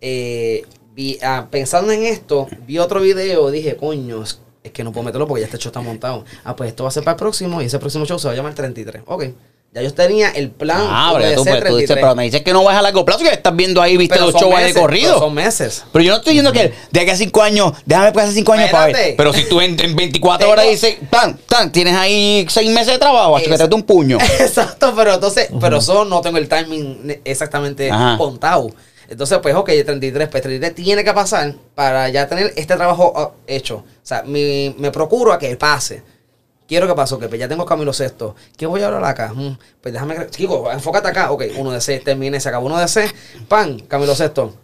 Eh, vi- ah, pensando en esto, vi otro video, dije, coño, es, que no puedo meterlo porque ya este show está montado. Ah, pues esto va a ser para el próximo y ese próximo show se va a llamar 33. Ok. Ya yo tenía el plan Ah, pero, tú, pero tú dices, 33. pero me dices que no vas a largo plazo, que estás viendo ahí, viste los shows de corrido. pero Son meses. Pero yo no estoy diciendo que de aquí a cinco años, déjame pues hace cinco años para ver. Espérate. Pero si tú en, en 24 Tengo- horas dices, tan, tan, tienes ahí seis meses de trabajo, Es- que te un puño. Exacto, pero entonces, pero eso no tengo el timing exactamente Ajá. contado. Entonces, pues, ok, 33, pues 33 tiene que pasar para ya tener este trabajo ah, hecho. O sea, mi- me procuro a que pase. Quiero que pase, ok, pues ya tengo Camilo Sexto. ¿Qué voy a hablar acá? Mm, pues déjame, chico, enfócate acá. Ok, uno de C, terminé, se acabó uno de C. Pan, Camilo Sexto.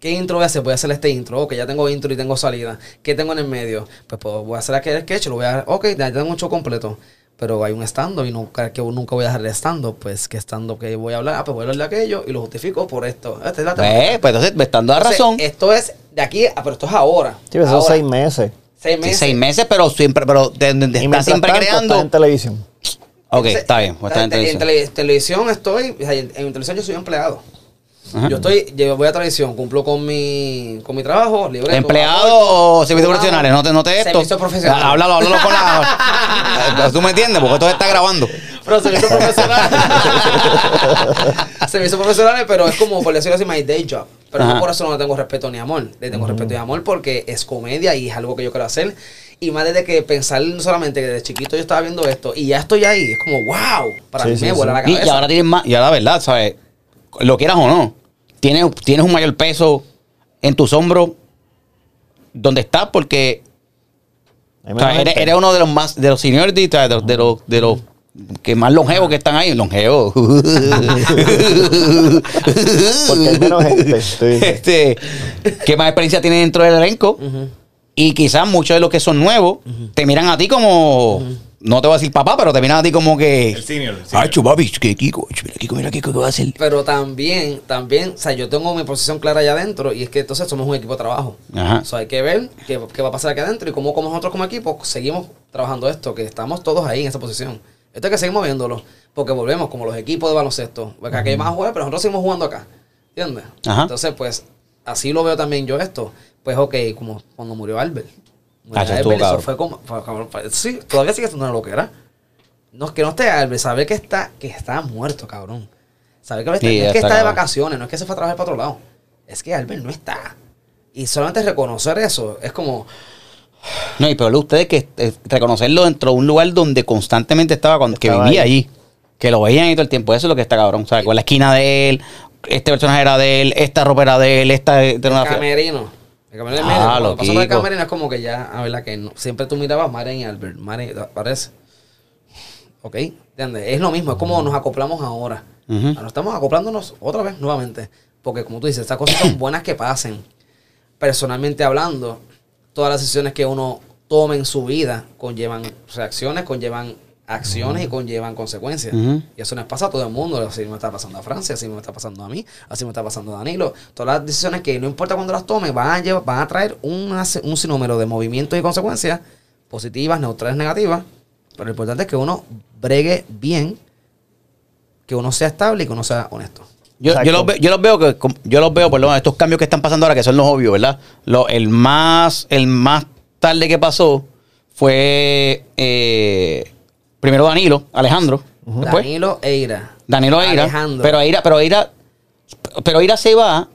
¿Qué intro voy a hacer? Voy a hacer este intro. Ok, ya tengo intro y tengo salida. ¿Qué tengo en el medio? Pues, pues, voy a hacer aquel sketch, lo voy a... Ok, ya tengo un show completo. Pero hay un stand y nunca, que nunca voy a dejar de stand Pues, ¿qué stand que voy a hablar? Ah, pues voy a hablar de aquello y lo justifico por esto. Esta es la Pues, pues entonces me están dando Entonces, razón. Esto es de aquí, ah, pero esto es ahora. Sí, pero son Ahora. seis meses. Seis Sí, meses. seis meses, pero siempre, pero de, mientras siempre tanto, creando. en televisión. Ok, Entonces, está bien, está en televisión. tele- televisión estoy, en, en televisión yo soy empleado. Ajá. Yo estoy, yo voy a televisión, cumplo con mi, con mi trabajo, libre. ¿Empleado o servicios profesionales? No te, no te esto. Servicios profesionales. Háblalo, háblalo con la. ¿Tú me entiendes? Porque esto se está grabando. Pero servicios profesionales. servicios profesionales, pero es como, por decirlo así, my day job. Pero Ajá. no por eso no le tengo respeto ni amor. Le tengo respeto y amor porque es comedia y es algo que yo quiero hacer. Y más desde que pensar solamente que desde chiquito yo estaba viendo esto y ya estoy ahí. Es como, wow. Para Sí, mí sí, me sí. vuela la cabeza. y ahora tienes más, y ahora la verdad, ¿sabes? Lo quieras o no, tienes, tienes un mayor peso en tus hombros donde está porque o sea, eres, uno de los más, de los seniority, de, los- de los, de los que más longevos que están ahí, longevos. Porque hay menos gente. este, que más experiencia tiene dentro del elenco. Y quizás muchos de los que son nuevos te miran a ti como, no te voy a decir papá, pero te miran a ti como que... El senior. el senior. Ay, chupapi, que Kiko, mira Kiko, mira Kiko, ¿qué va a hacer? Pero también, también, o sea, yo tengo mi posición clara allá adentro y es que entonces somos un equipo de trabajo. Ajá. O sea, hay que ver qué, qué va a pasar aquí adentro y cómo, cómo nosotros como equipo seguimos trabajando esto, que estamos todos ahí en esa posición. Esto hay que seguir moviéndolo, porque volvemos como los equipos de baloncesto. Porque aquí hay más jugadores, pero nosotros seguimos jugando acá. ¿Entiendes? Ajá. Entonces, pues, así lo veo también yo esto. Pues, ok, como cuando murió Albert. Ah, estuvo eso fue como, fue cabrón. Fue- sí, todavía sigue siendo una loquera. No, que no esté Albert, saber que está, que está muerto, cabrón. Saber que no está, Sí, no es que está de vacaciones, no es que se fue a trabajar para otro lado. Es que Albert no está. Y solamente reconocer eso es como, No, y pero ustedes que eh, reconocerlo dentro de un lugar donde constantemente estaba, cuando, que vivía ahí. allí, que lo veían ahí todo el tiempo. Eso es lo que está cabrón. O sea, con la esquina de él, este personaje era de él, esta ropa era de él, esta era el una. camerino. El del Ah, medio. Cuando lo pasó por el camerino es como que ya, a verdad que no. siempre tú mirabas Maren y Albert. Maren, parece. ¿Ok? ¿Entiendes? Es lo mismo, es como nos acoplamos ahora. Ujú. Ahora estamos acoplándonos otra vez, nuevamente. Porque como tú dices, estas cosas son buenas que pasen. Personalmente hablando, todas las decisiones que uno tome en su vida conllevan reacciones, conllevan acciones y conllevan consecuencias. Y eso nos pasa a todo el mundo. Así me está pasando a Francia, así me está pasando a mí, así me está pasando a Danilo. Todas las decisiones que no importa cuándo las tome, van a, llevar- van a traer una- un sinnúmero de movimientos y consecuencias positivas, neutrales, negativas. Pero lo importante es que uno bregue bien, que uno sea estable y que uno sea honesto. Yo, yo, los veo, yo los veo que yo los veo por lo menos estos cambios que están pasando ahora que son los obvios, ¿verdad? Lo, el más el más tarde que pasó fue eh, primero Danilo, Alejandro, después Danilo Eira. Danilo Eira, Alejandro. pero Eira, pero Eira, pero Eira se va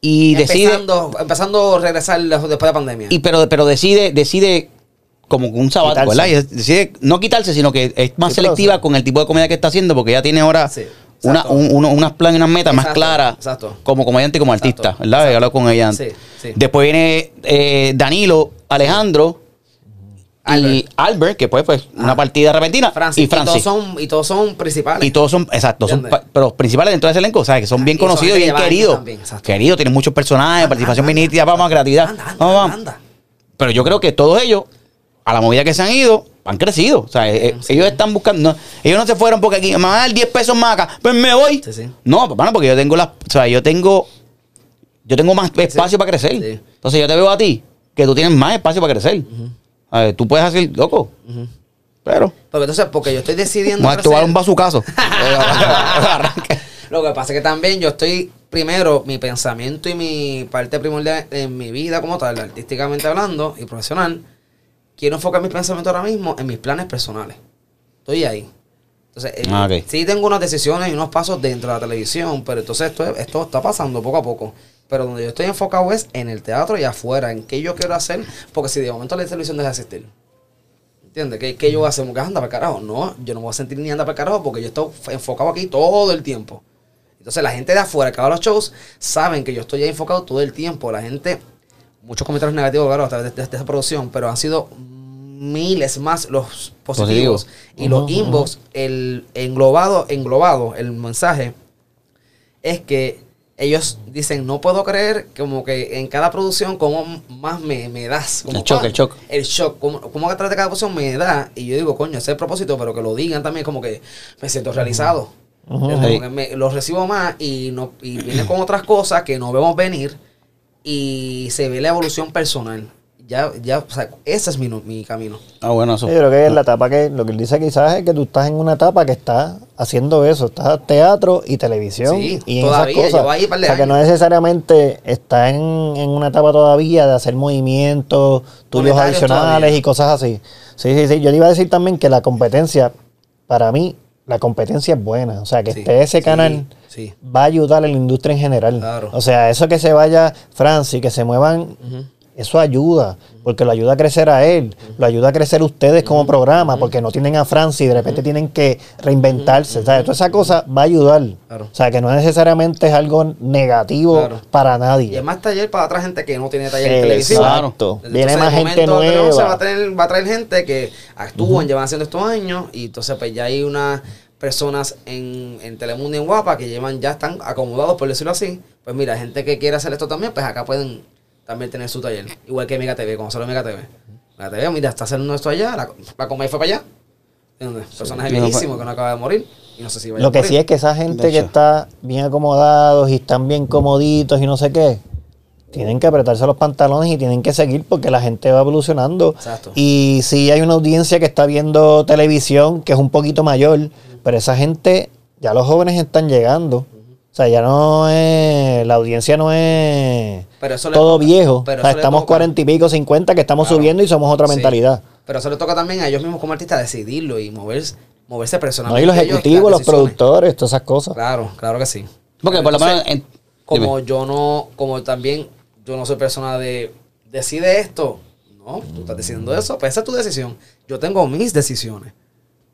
y decide empezando, empezando a regresar después de pandemia. y pero pero decide decide como un sabático. ¿verdad? Y decide no quitarse, sino que es más Sí, selectiva sí. con el tipo de comedia que está haciendo porque ya tiene ahora Sí, una, un- unas planes y unas metas más claras exacto. como comediante y como Exacto, artista, ¿verdad? He hablado con ella antes. Sí, sí. Después viene eh, Danilo, Alejandro y Albert. Que pues, pues una Ah. partida repentina Francis. y Francis. Y todos son, y todos son principales. Y todos son, exacto, son pero principales dentro de ese elenco, o sea, que son bien Y son conocidos y bien queridos. también. Queridos, tienen muchos personajes, Anda, participación anda, bien nítida, vamos, creatividad. Anda, anda, vamos. Pero yo creo que todos ellos, a la movida que se han ido, han crecido. O sea, eh, Sí. ellos están buscando. no, ellos no se fueron porque aquí me van a dar 10 pesos más acá. Pues me voy. Sí. No, pues, mano, porque yo tengo las. O sea, yo tengo. Yo tengo más espacio para crecer. Entonces yo te veo a ti que tú tienes más espacio para crecer. A ver, tú puedes hacer, loco. Pero. Porque entonces, porque yo estoy decidiendo. Vamos a crecer, un bazucazo. Lo que pasa es que también yo estoy, primero, mi pensamiento y mi parte primordial en mi vida como tal, artísticamente hablando y profesional, quiero enfocar mis pensamientos ahora mismo en mis planes personales. Estoy ahí. Entonces, eh, Ah, sí tengo unas decisiones y unos pasos dentro de la televisión, pero entonces esto, esto está pasando poco a poco. Pero donde yo estoy enfocado es en el teatro y afuera, en qué yo quiero hacer, porque si de momento la televisión deja de existir. ¿Entiendes? ¿Qué, qué yo voy a hacer? ¿Me voy a andar para el carajo? No, yo no me voy a sentir ni andar para el carajo porque yo estoy enfocado aquí todo el tiempo. Entonces la gente de afuera que va a los shows saben que yo estoy ahí enfocado todo el tiempo. La gente, muchos comentarios negativos, claro, a través de, de- de esta producción, pero han sido miles más los positivos. Y los inbox, el englobado, englobado, el mensaje es que ellos dicen, no puedo creer como que en cada producción como más me, me das. Como, El shock, ah, el shock. El shock. Como, como que atrás de cada producción me da. Y yo digo, coño, ese es el propósito, pero que lo digan también como que me siento realizado. Como que me- los recibo más y, no, y viene con otras cosas que no vemos venir y se ve la evolución personal. Ya, ya, o sea, ese es mi, mi camino. Ah, bueno, eso. Yo creo que es la etapa que lo que él dice quizás es que tú estás en una etapa que estás haciendo eso, estás teatro y televisión Sí, y todavía, esas cosas. ahí o sea, que no necesariamente está en, en una etapa todavía de hacer movimientos tuyos adicionales todavía. y cosas así. Sí, sí, sí. Yo le iba a decir también que la competencia, para mí, la competencia es buena. O sea, que Sí, esté ese canal sí. va a ayudar a la industria en general. Claro. O sea, eso que se vaya Francis, que se muevan Eso ayuda, porque lo ayuda a crecer a él, lo ayuda a crecer ustedes como programa, porque no tienen a Francis y de repente tienen que reinventarse. O sea, toda esa cosa va a ayudar. Claro. O sea, que no necesariamente es algo negativo Claro. para Y nadie. es más taller para otra gente que no tiene taller televisivo. Exacto. Entonces, Viene más gente momento, Tele 11 nueva. Va a, traer, va a traer gente que actúan, llevan haciendo estos años. Y entonces, pues ya hay unas personas en, en Telemundo y en Guapa que llevan, ya están acomodados, por decirlo así. Pues mira, gente que quiere hacer esto también, pues acá pueden también tener su taller. Igual que Mega TV, como solo Mega TV. Mega TV, mira, está haciendo esto allá, la, la Comay fue para allá. ¿Entiendes? Personaje No, viejísimo pues- que no acaba de morir. Y no sé si vaya Lo a que morir. sí es que esa gente que está bien acomodados y están bien comoditos y no sé qué, tienen que apretarse los pantalones y tienen que seguir porque la gente va evolucionando. Exacto. Y sí hay una audiencia que está viendo televisión que es un poquito mayor, pero esa gente, ya los jóvenes están llegando. O sea, ya no es, la audiencia no es Pero eso le todo toca- viejo. pero O sea, eso le estamos cuarenta y pico, cincuenta, que estamos Claro. subiendo y somos otra Sí. mentalidad. Pero eso le toca también a ellos mismos como artistas decidirlo y moverse, moverse No, personalmente. y los ejecutivos, los productores, todas esas cosas. Claro, claro que sí. Porque por lo menos. Como dime. yo no, como también yo no soy persona de decide esto, no, tú estás decidiendo eso, pues esa es tu decisión. Yo tengo mis decisiones.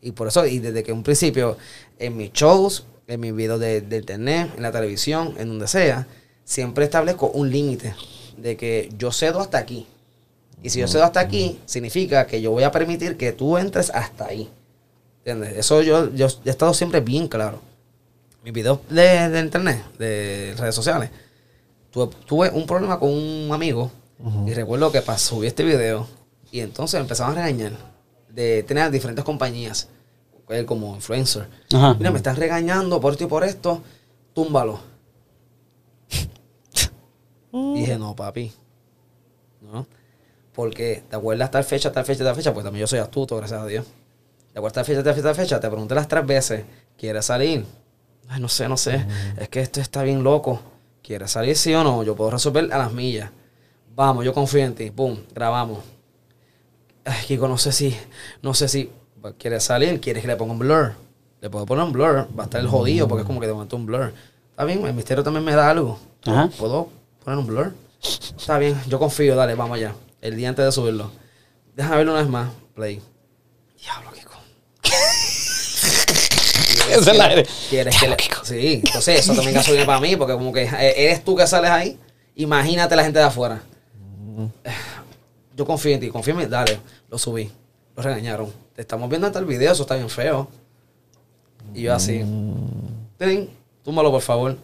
Y por eso, y desde que un principio, en mis shows, en mis videos de, de internet, en la televisión, en donde sea, siempre establezco un límite de que yo cedo hasta aquí. Y si yo cedo hasta aquí, significa que yo voy a permitir que tú entres hasta ahí. ¿Entiendes? Eso yo, yo he estado siempre bien claro. Mis videos de, de internet, de redes sociales, tuve, tuve un problema con un amigo y recuerdo que pa- subí este video y entonces empezaban a regañar de tener diferentes compañías, él como influencer. Ajá. Mira, me estás regañando por esto y por esto, túmbalo. Dije, no, papi. ¿No? Porque te acuerdas tal fecha, tal fecha, tal fecha, pues también yo soy astuto, gracias a Dios. ¿Te acuerdas tal fecha, tal fecha, tal fecha? Te pregunté las tres veces, ¿quieres salir? Ay, no sé, no sé. Es que esto está bien loco. ¿Quieres salir sí o no? Yo puedo resolver a las millas. Vamos, yo confío en ti. Pum, grabamos. Ay, Kiko, no sé si, no sé si quieres salir, quieres que le ponga un blur. Le puedo poner un blur, va a estar el jodido porque es como que de momento un blur. Está bien, el misterio también me da algo. Ajá. ¿Puedo poner un blur? Está bien, yo confío, dale, vamos allá. El día antes de subirlo. Déjame verlo una vez más. Play. Diablo, Kiko. Esa es la- ¿Quieres que le- Sí, entonces eso también gasolina para mí, porque como que eh, eres tú que sales ahí, imagínate la gente de afuera. Yo confío en ti, confío en mí, dale, lo subí, lo regañaron. Te estamos viendo hasta el video, eso está bien feo. Y yo así, "Tin, túmbalo por favor.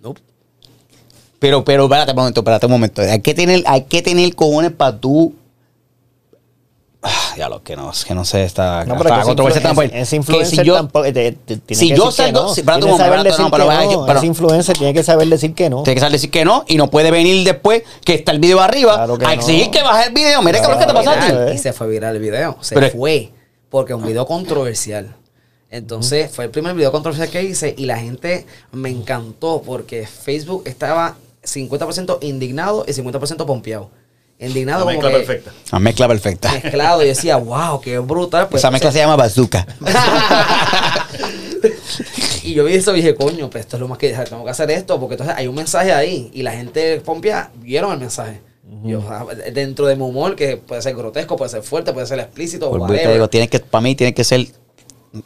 Nope. Pero, pero, espérate un momento, espérate un momento. Hay que tener, hay que tener cojones para tú. Ah, ya lo que no, es que no sé, está. No, está pero que ese controversia tan Que influencer si yo- tampoco eh, te- te- tiene si que yo salgo- no. si- espérate un momento, no, pero no. Ese influencer tiene que saber decir que no. Tiene que saber decir que no y no puede venir después que está el video arriba Claro a no. exigir que baje el video. Mira, cabrón, ¿qué te Claro, pasa a ti? Y se fue viral el video. Se Pero- fue. Porque es un video controversial. Entonces, fue el primer video controversial que hice y la gente me encantó porque Facebook estaba 50% indignado y 50% pompeado. Indignado La como mezcla que perfecta. La mezcla perfecta. mezclado y decía, wow, qué brutal. Pues, Esa mezcla se llama bazooka. y yo vi eso y dije, coño, pues esto es lo más que tengo que hacer esto, porque entonces hay un mensaje ahí y la gente pompea, vieron el mensaje. Yo, dentro de mi humor, que puede ser grotesco, puede ser fuerte, puede ser explícito, te digo, tiene que, para mí tiene que ser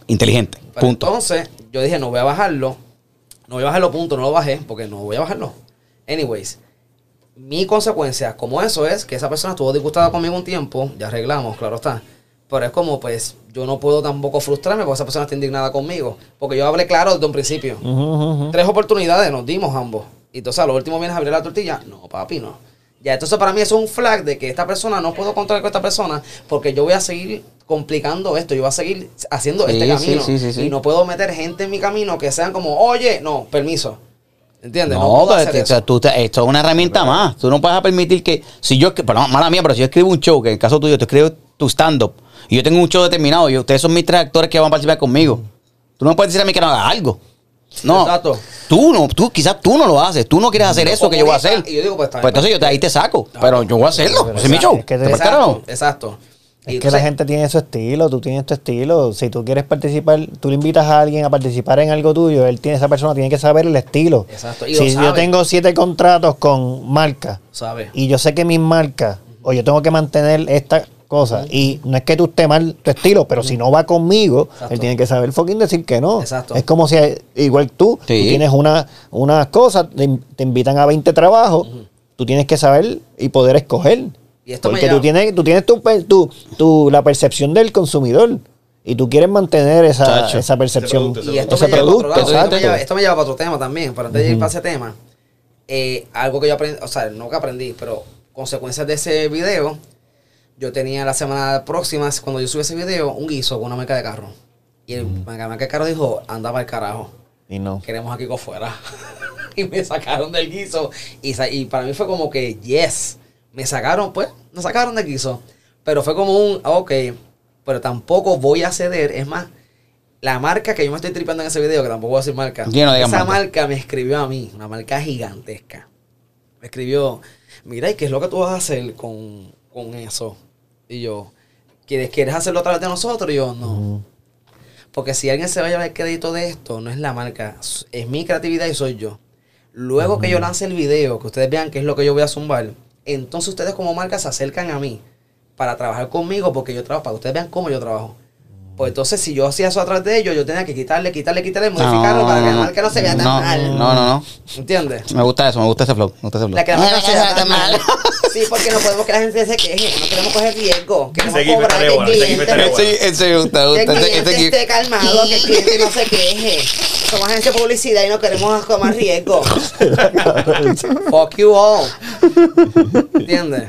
inteligente. Pero Punto. Entonces, yo dije, no voy a bajarlo. No voy a bajarlo, punto. No lo bajé porque no voy a bajarlo. Anyways, mi consecuencia, como eso es, que esa persona estuvo disgustada conmigo un tiempo, ya arreglamos, claro está. Pero es como, pues, yo no puedo tampoco frustrarme porque esa persona está indignada conmigo. Porque yo hablé claro desde un principio. Tres oportunidades nos dimos ambos. Y entonces a lo último vienes a abrir la tortilla. No, papi, no. Ya, entonces para mí eso es un flag de que esta persona no puedo controlar con esta persona porque yo voy a seguir complicando esto, yo voy a seguir haciendo Sí, este camino. sí, sí, sí. Y no puedo meter gente en mi camino que sean como, oye, no, permiso. ¿Entiendes? No, No, pero te- eso. tú te- esto es una herramienta más. Tú no puedes permitir que, si yo, perdón, mala mía, pero si yo escribo un show, que en el caso tuyo, tú escribes tu stand-up, y yo tengo un show determinado, y ustedes son mis tres actores que van a participar conmigo, tú no puedes decir a mí que no haga algo. No. Exacto. Tú no, tú, quizás tú no lo haces, tú no quieres hacer eso que yo voy a hacer. y yo digo, pues, bien. entonces yo te, ahí te saco, pero yo voy a hacerlo, ese es mi show. es que ¿Te te-? Exacto, exacto. Es que la gente tiene su estilo, tú tienes tu estilo. Si tú quieres participar, tú le invitas a alguien a participar en algo tuyo, él tiene, esa persona tiene que saber el estilo. Exacto, y Si yo tengo siete contratos con marcas ¿Sabes? y yo sé que mis marcas, o yo tengo que mantener esta cosa, y no es que tú estés mal tu estilo, pero si no va conmigo, Exacto. él tiene que saber fucking decir que no. Exacto. Es como si, igual tú, tú Sí. tienes una, unas cosas, te, te invitan a 20 trabajos, tú tienes que saber y poder escoger. Y esto me Porque tú tienes, tú tienes tu, tu, tu- la percepción del consumidor y tú quieres mantener esa, Chacho. esa percepción. Ese Y esto ese me, lleva para otro producto, lado, esto, me exacto. lleva, esto me lleva para otro tema también, pero antes de ir para ese tema, eh, algo que yo aprendí, o sea, no que aprendí, pero consecuencias de ese video, yo tenía la semana próxima, cuando yo subí ese video, un guiso con una marca de carro. Y el la marca de carro dijo, anda para el carajo, Y no. queremos a Kiko fuera. y me sacaron del guiso. Y para mí fue como que, yes, me sacaron, pues, me sacaron del guiso. Pero fue como un, ah, ok, pero tampoco voy a ceder. Es más, la marca que yo me estoy tripeando en ese video, que tampoco voy a decir marca, Sí, no digas esa marca. marca me escribió a mí, una marca gigantesca. Me escribió, mira, ¿y qué es lo que tú vas a hacer con, con eso? Y yo, ¿quieres, ¿quieres hacerlo a través de nosotros? Y yo, no. Porque si alguien se va a llevar el crédito de esto, no es la marca, es mi creatividad y soy yo. Luego que yo lance el video, que ustedes vean qué es lo que yo voy a zumbar, entonces ustedes como marca se acercan a mí para trabajar conmigo porque yo trabajo, para que ustedes vean cómo yo trabajo. Pues entonces si yo hacía eso a través de ellos, yo tenía que quitarle, quitarle, quitarle, modificarlo para que la marca no se vea tan no, mal. No, no, no. ¿Entiendes? Me gusta eso, me gusta ese flow. Me gusta ese flow. La que la marca no se vea tan mal. Sí, porque no podemos que la gente se queje, no queremos coger riesgo, queremos Ese cobrar está el cliente. bueno. Ese, me gusta, me Que el gusta. Cliente esté calmado, que el cliente no se queje. Somos agencia de publicidad y no queremos tomar riesgo. Fuck you all. ¿Entiendes?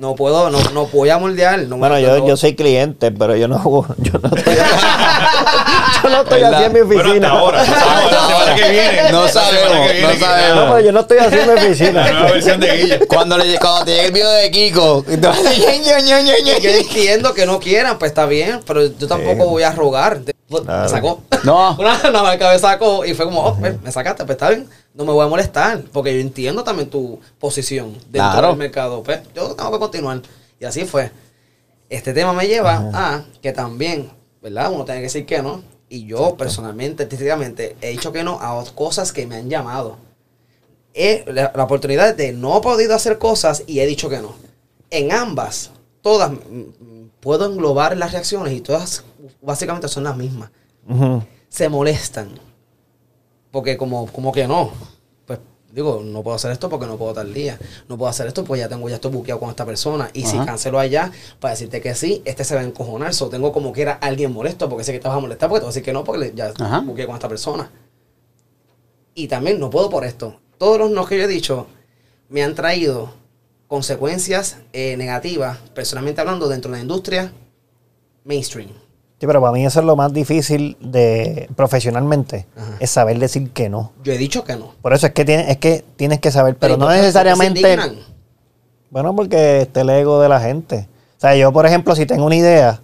No puedo, no, no voy a moldear. No Bueno, no- yo, yo soy cliente, pero yo no, yo no estoy, yo no estoy así en mi Bueno, oficina. hasta ahora. La semana que viene. No La sabemos, no sabemos. No, pero yo no estoy así en mi La oficina. nueva versión de Guilla. Cuando, le, cuando te llegue el video de Kiko. Yo entiendo que no quieran, pues está bien, pero yo tampoco voy a rogar. Me sacó. No. Una, una marca me sacó y fue como, oh, pues, me sacaste, pues está bien. No me voy a molestar, porque yo entiendo también tu posición dentro Claro. del mercado. Pues yo tengo que continuar. Y así fue. Este tema me lleva a que también, ¿verdad? Uno tiene que decir que no. Y yo personalmente, artísticamente, he dicho que no a cosas que me han llamado. He- la, la oportunidad de no he podido hacer cosas y he dicho que no. En ambas, todas, mm, puedo englobar las reacciones y todas básicamente son las mismas. Se molestan. Porque como, como que no. Pues digo, no puedo hacer esto porque no puedo tal día. No puedo hacer esto porque ya tengo, ya estoy buqueado con esta persona. Y si cancelo allá, para decirte que sí, este se va a encojonar. So, tengo como que era alguien molesto porque sé que te vas a molestar porque te voy a decir que no porque ya Ajá. buqueé con esta persona. Y también no puedo por esto. Todos los no que yo he dicho me han traído consecuencias eh, negativas, personalmente hablando, dentro de la industria mainstream. Sí, pero para mí eso es lo más difícil de profesionalmente, Ajá. es saber decir que no. Yo he dicho que no. Por eso es que tienes, es que tienes que saber, pero ¿y no necesariamente. Bueno, porque está el ego de la gente. O sea, yo, por ejemplo, si tengo una idea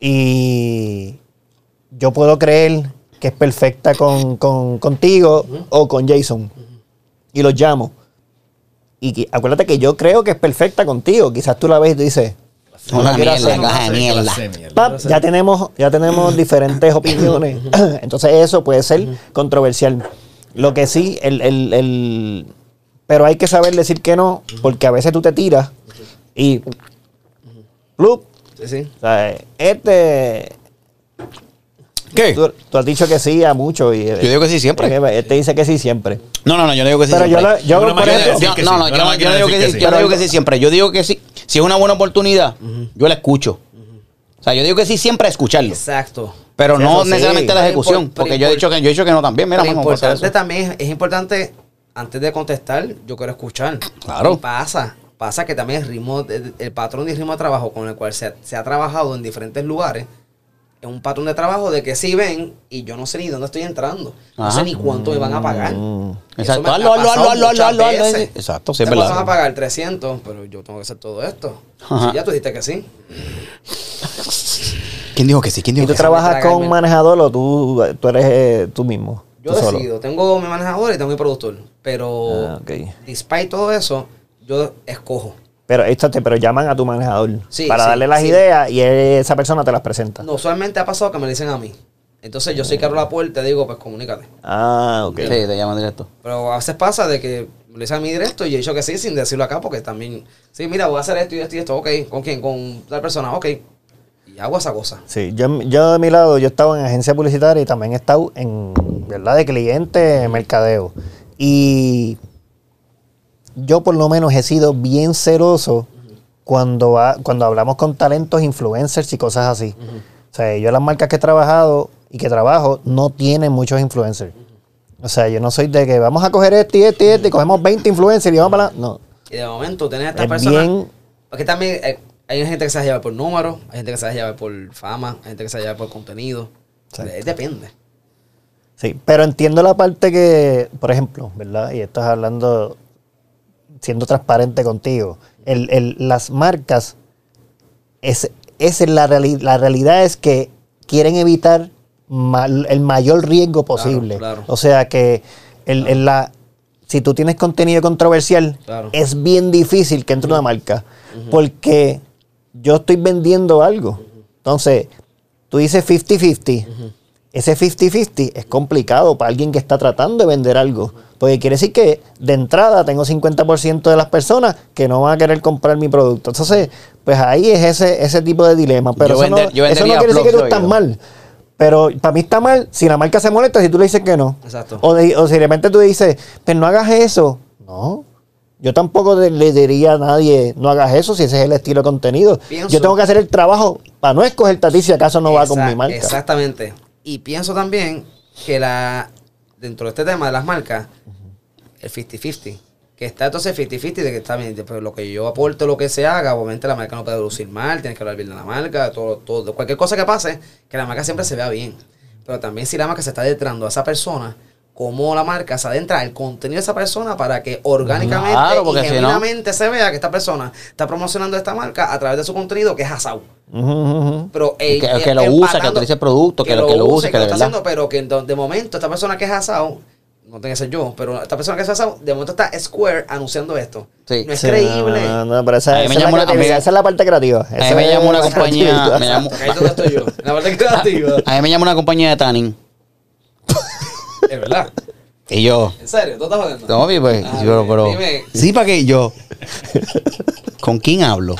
y yo puedo creer que es perfecta con, con- contigo o con Jason y los llamo. Y acuérdate que yo creo que es perfecta contigo. Quizás tú la ves y tú dices, Una mierda, caja de mierda. "Pap, ya tenemos, ya tenemos diferentes opiniones. Entonces eso puede ser controversial. Lo que sí, el, el- el- pero hay que saber decir que no, porque a veces tú te tiras y plup, Sí, sí. o sea, este ¿Qué? tú, tú has dicho que sí a mucho y Yo digo que sí siempre. Este dice que sí siempre. No, no, no, yo no digo que sí Pero yo, siempre. la- yo por ejemplo, decir Yo- no, no, yo no, yo digo que sí, que yo sí. no digo que sí siempre. Yo digo que sí. Si es una buena oportunidad, yo la escucho. O sea, yo digo que sí siempre a escucharlo. Exacto. Pero Sí, no sí. necesariamente la Pero ejecución. Porque pero yo he dicho que yo he dicho que no también. Mira, Lo vamos a hacer importante eso. también es importante, antes de contestar, yo quiero escuchar. Claro. Y pasa, pasa que también el ritmo, el, el patrón y ritmo de trabajo con el cual se, ha- se ha trabajado en diferentes lugares, es un patrón de trabajo de que si ven y yo no sé ni dónde estoy entrando, no Ajá. sé ni cuánto me van a pagar. Mm. Exacto. Hazlo, hazlo. Exacto, sí, Me van a pagar 300, pero yo tengo que hacer todo esto. Ajá. Si ya tú dijiste que sí. ¿Quién dijo que sí? ¿Quién ¿Y dijo tú que sí? trabajas con manejador o tú, tú eres eh, tú mismo? Yo tú solo? decido, tengo mi manejador y tengo mi productor, pero Ah, ok. despite todo eso, yo escojo. Pero, échate, pero llaman a tu manejador Sí, para sí, darle las sí. ideas y esa persona te las presenta. No, usualmente ha pasado que me dicen a mí. Entonces yo soy que abro la puerta y digo, pues comunícate. Ah, ok. Sí, te llaman directo. Pero a veces pasa de que me lo dicen a mí directo y yo he dicho que sí sin decirlo acá porque también, sí, mira, voy a hacer esto y esto y esto, ok, ¿con quién? Con tal persona, ok. Y hago esa cosa. Sí, yo, yo de mi lado, yo he estado en agencia publicitaria y también he estado en, ¿verdad? De cliente, en mercadeo. Y yo por lo menos he sido bien celoso cuando, cuando hablamos con talentos, influencers y cosas así. O sea, yo las marcas que he trabajado y que trabajo no tienen muchos influencers. O sea, yo no soy de que vamos a coger este y este y este y cogemos 20 influencers y vamos para la... No. Y de momento tenés a esta Es persona. bien- Porque también eh, hay gente que se deja llevar por números, hay gente que se deja llevar por fama, hay gente que se deja llevar por contenido. Eh, Depende. Sí, pero entiendo la parte que, por ejemplo, ¿verdad? Y estás hablando, siendo transparente contigo, el, el- las marcas, es, es la, reali- la realidad es que quieren evitar ma- el mayor riesgo posible. claro. O sea que el, el la, si tú tienes contenido controversial, Claro. es bien difícil que entre una marca, porque yo estoy vendiendo algo. Entonces, tú dices 50-50. Ese 50-50 es complicado para alguien que está tratando de vender algo. Porque quiere decir que de entrada tengo 50% de las personas que no van a querer comprar mi producto. Entonces, pues ahí es ese, ese tipo de dilema. Pero Yo eso, vender- no, yo eso no quiere decir que tú estás mal. Pero para mí está mal si la marca se molesta si tú le dices que no. Exacto. O, de- o si de repente tú dices, pues no hagas eso. No. Yo tampoco le diría a nadie, no hagas eso si ese es el estilo de contenido. Pienso- Yo tengo que hacer el trabajo para no escogerte a ti si acaso no va con mi marca. Exactamente. Y pienso también que la dentro de este tema de las marcas, el 50-50. Que está entonces 50-50 de que está bien, lo que yo aporte, lo que se haga, obviamente la marca no puede lucir mal, tienes que hablar bien de la marca, todo, todo, cualquier cosa que pase, que la marca siempre se vea bien. Pero también si la marca se está adentrando a esa persona, cómo la marca se adentra al contenido de esa persona para que orgánicamente Claro, y porque si no- genuinamente se vea que esta persona está promocionando esta marca a través de su contenido que es asau. Ujú, ujú. Pero eh, Que- eh, que lo usa, que utilice el producto, que lo- que lo use, que lo está haciendo, pero que de, de momento esta persona que es asado, no tiene que ser yo, pero esta persona que es asado, de momento está Square anunciando esto. Sí. No es Sí, creíble. No, no, no, pero esa, esa es la llamó esa es la parte creativa. A mí Esa me es llamó una la compañía, me llamó- Ahí estoy yo. La parte creativa. A mí me llama una compañía de tanning. Es verdad. Y yo, En serio, ¿tú estás jodiendo? no, mi, pues, Ah, yo, pero. dime. Sí, para que yo. ¿Con quién hablo?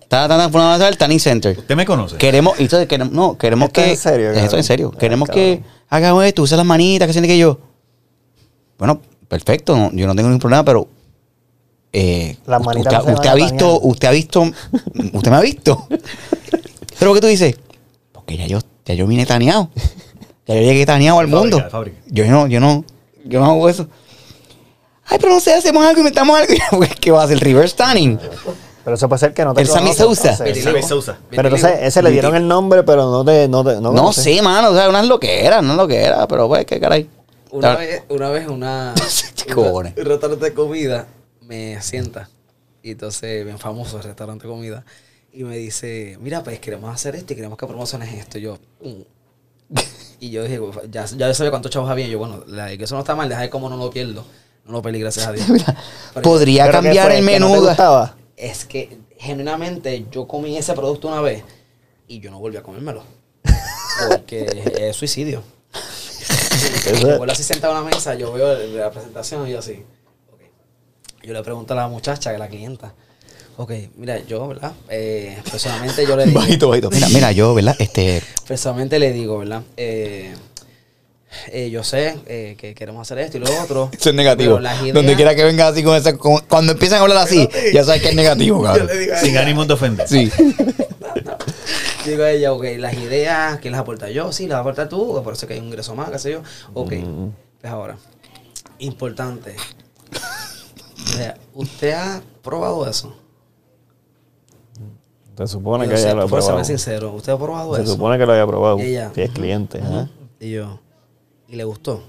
Estaba tan formado el Tanning Center. ¿Usted me conoce? Queremos, y entonces queremos, no, queremos Esto es que. en serio, Esto en serio. Ah, Queremos cabrón. que hagamos esto, use las manitas, que siente que yo. Bueno, perfecto, no, yo no tengo ningún problema, pero. Eh, Las usted, manitas se usted van ha visto, usted ha visto, usted me ha visto. Pero ¿qué tú dices? Porque ya yo, ya yo vine taneado. Ya yo llegué taneado al De mundo. fábrica. Yo no, yo no, yo no hago eso. Ay, pero no sé, hacemos algo, inventamos algo. ¿Qué va a hacer? Reverse tanning. Pero eso puede ser que no te El Sammy Sousa. entonces. Sammy Sousa. Pero entonces ese le dieron el nombre, pero no te... No, te, no, No sé, mano, o sea, unas loqueras, no loqueras, pero pues, qué caray. Una vez, una vez una, un restaurante de comida me sienta. Y entonces, bien famoso el restaurante de comida. Y me dice, mira, pues queremos hacer esto y queremos que promociones esto. Y yo, "Mm". Y yo dije, ya, ya sabía cuántos chavos había. Y yo, bueno, la- que eso no está mal, deja de cómo no lo pierdo. No lo perdí, gracias a Dios. Podría ¿Pero qué cambiar el ¿Que no te menú. gustaba? es que genuinamente yo comí ese producto una vez y yo no volví a comérmelo. Porque es suicidio. Y yo vuelvo así sentado en la mesa, yo veo la presentación y yo así. ok. Yo le pregunto a la muchacha, que es la clienta. Ok, mira, yo, ¿verdad? Eh, personalmente yo le digo. Bajito, bajito. Mira, mira, yo, ¿verdad? Este. Personalmente le digo, ¿verdad? Eh, eh, yo sé eh, que queremos hacer esto y lo otro. Eso es negativo. pero las ideas- Donde quiera que venga así con esa. con- cuando empiezan a hablar así, ya sabes que es negativo, cabrón. a Sin ánimo de ofender. Sí. Digo a ella, ok, las ideas, ¿quién las aporta yo? Sí, las aporta tú, por eso que hay un ingreso más, qué sé yo. Ok, pues ahora, importante. O sea, ¿Usted ha probado eso? Se supone Yo que ella lo ha probado. sincero, ¿usted ha probado Se eso? supone que lo haya probado. Ella, es cliente. Y yo, ¿y le gustó?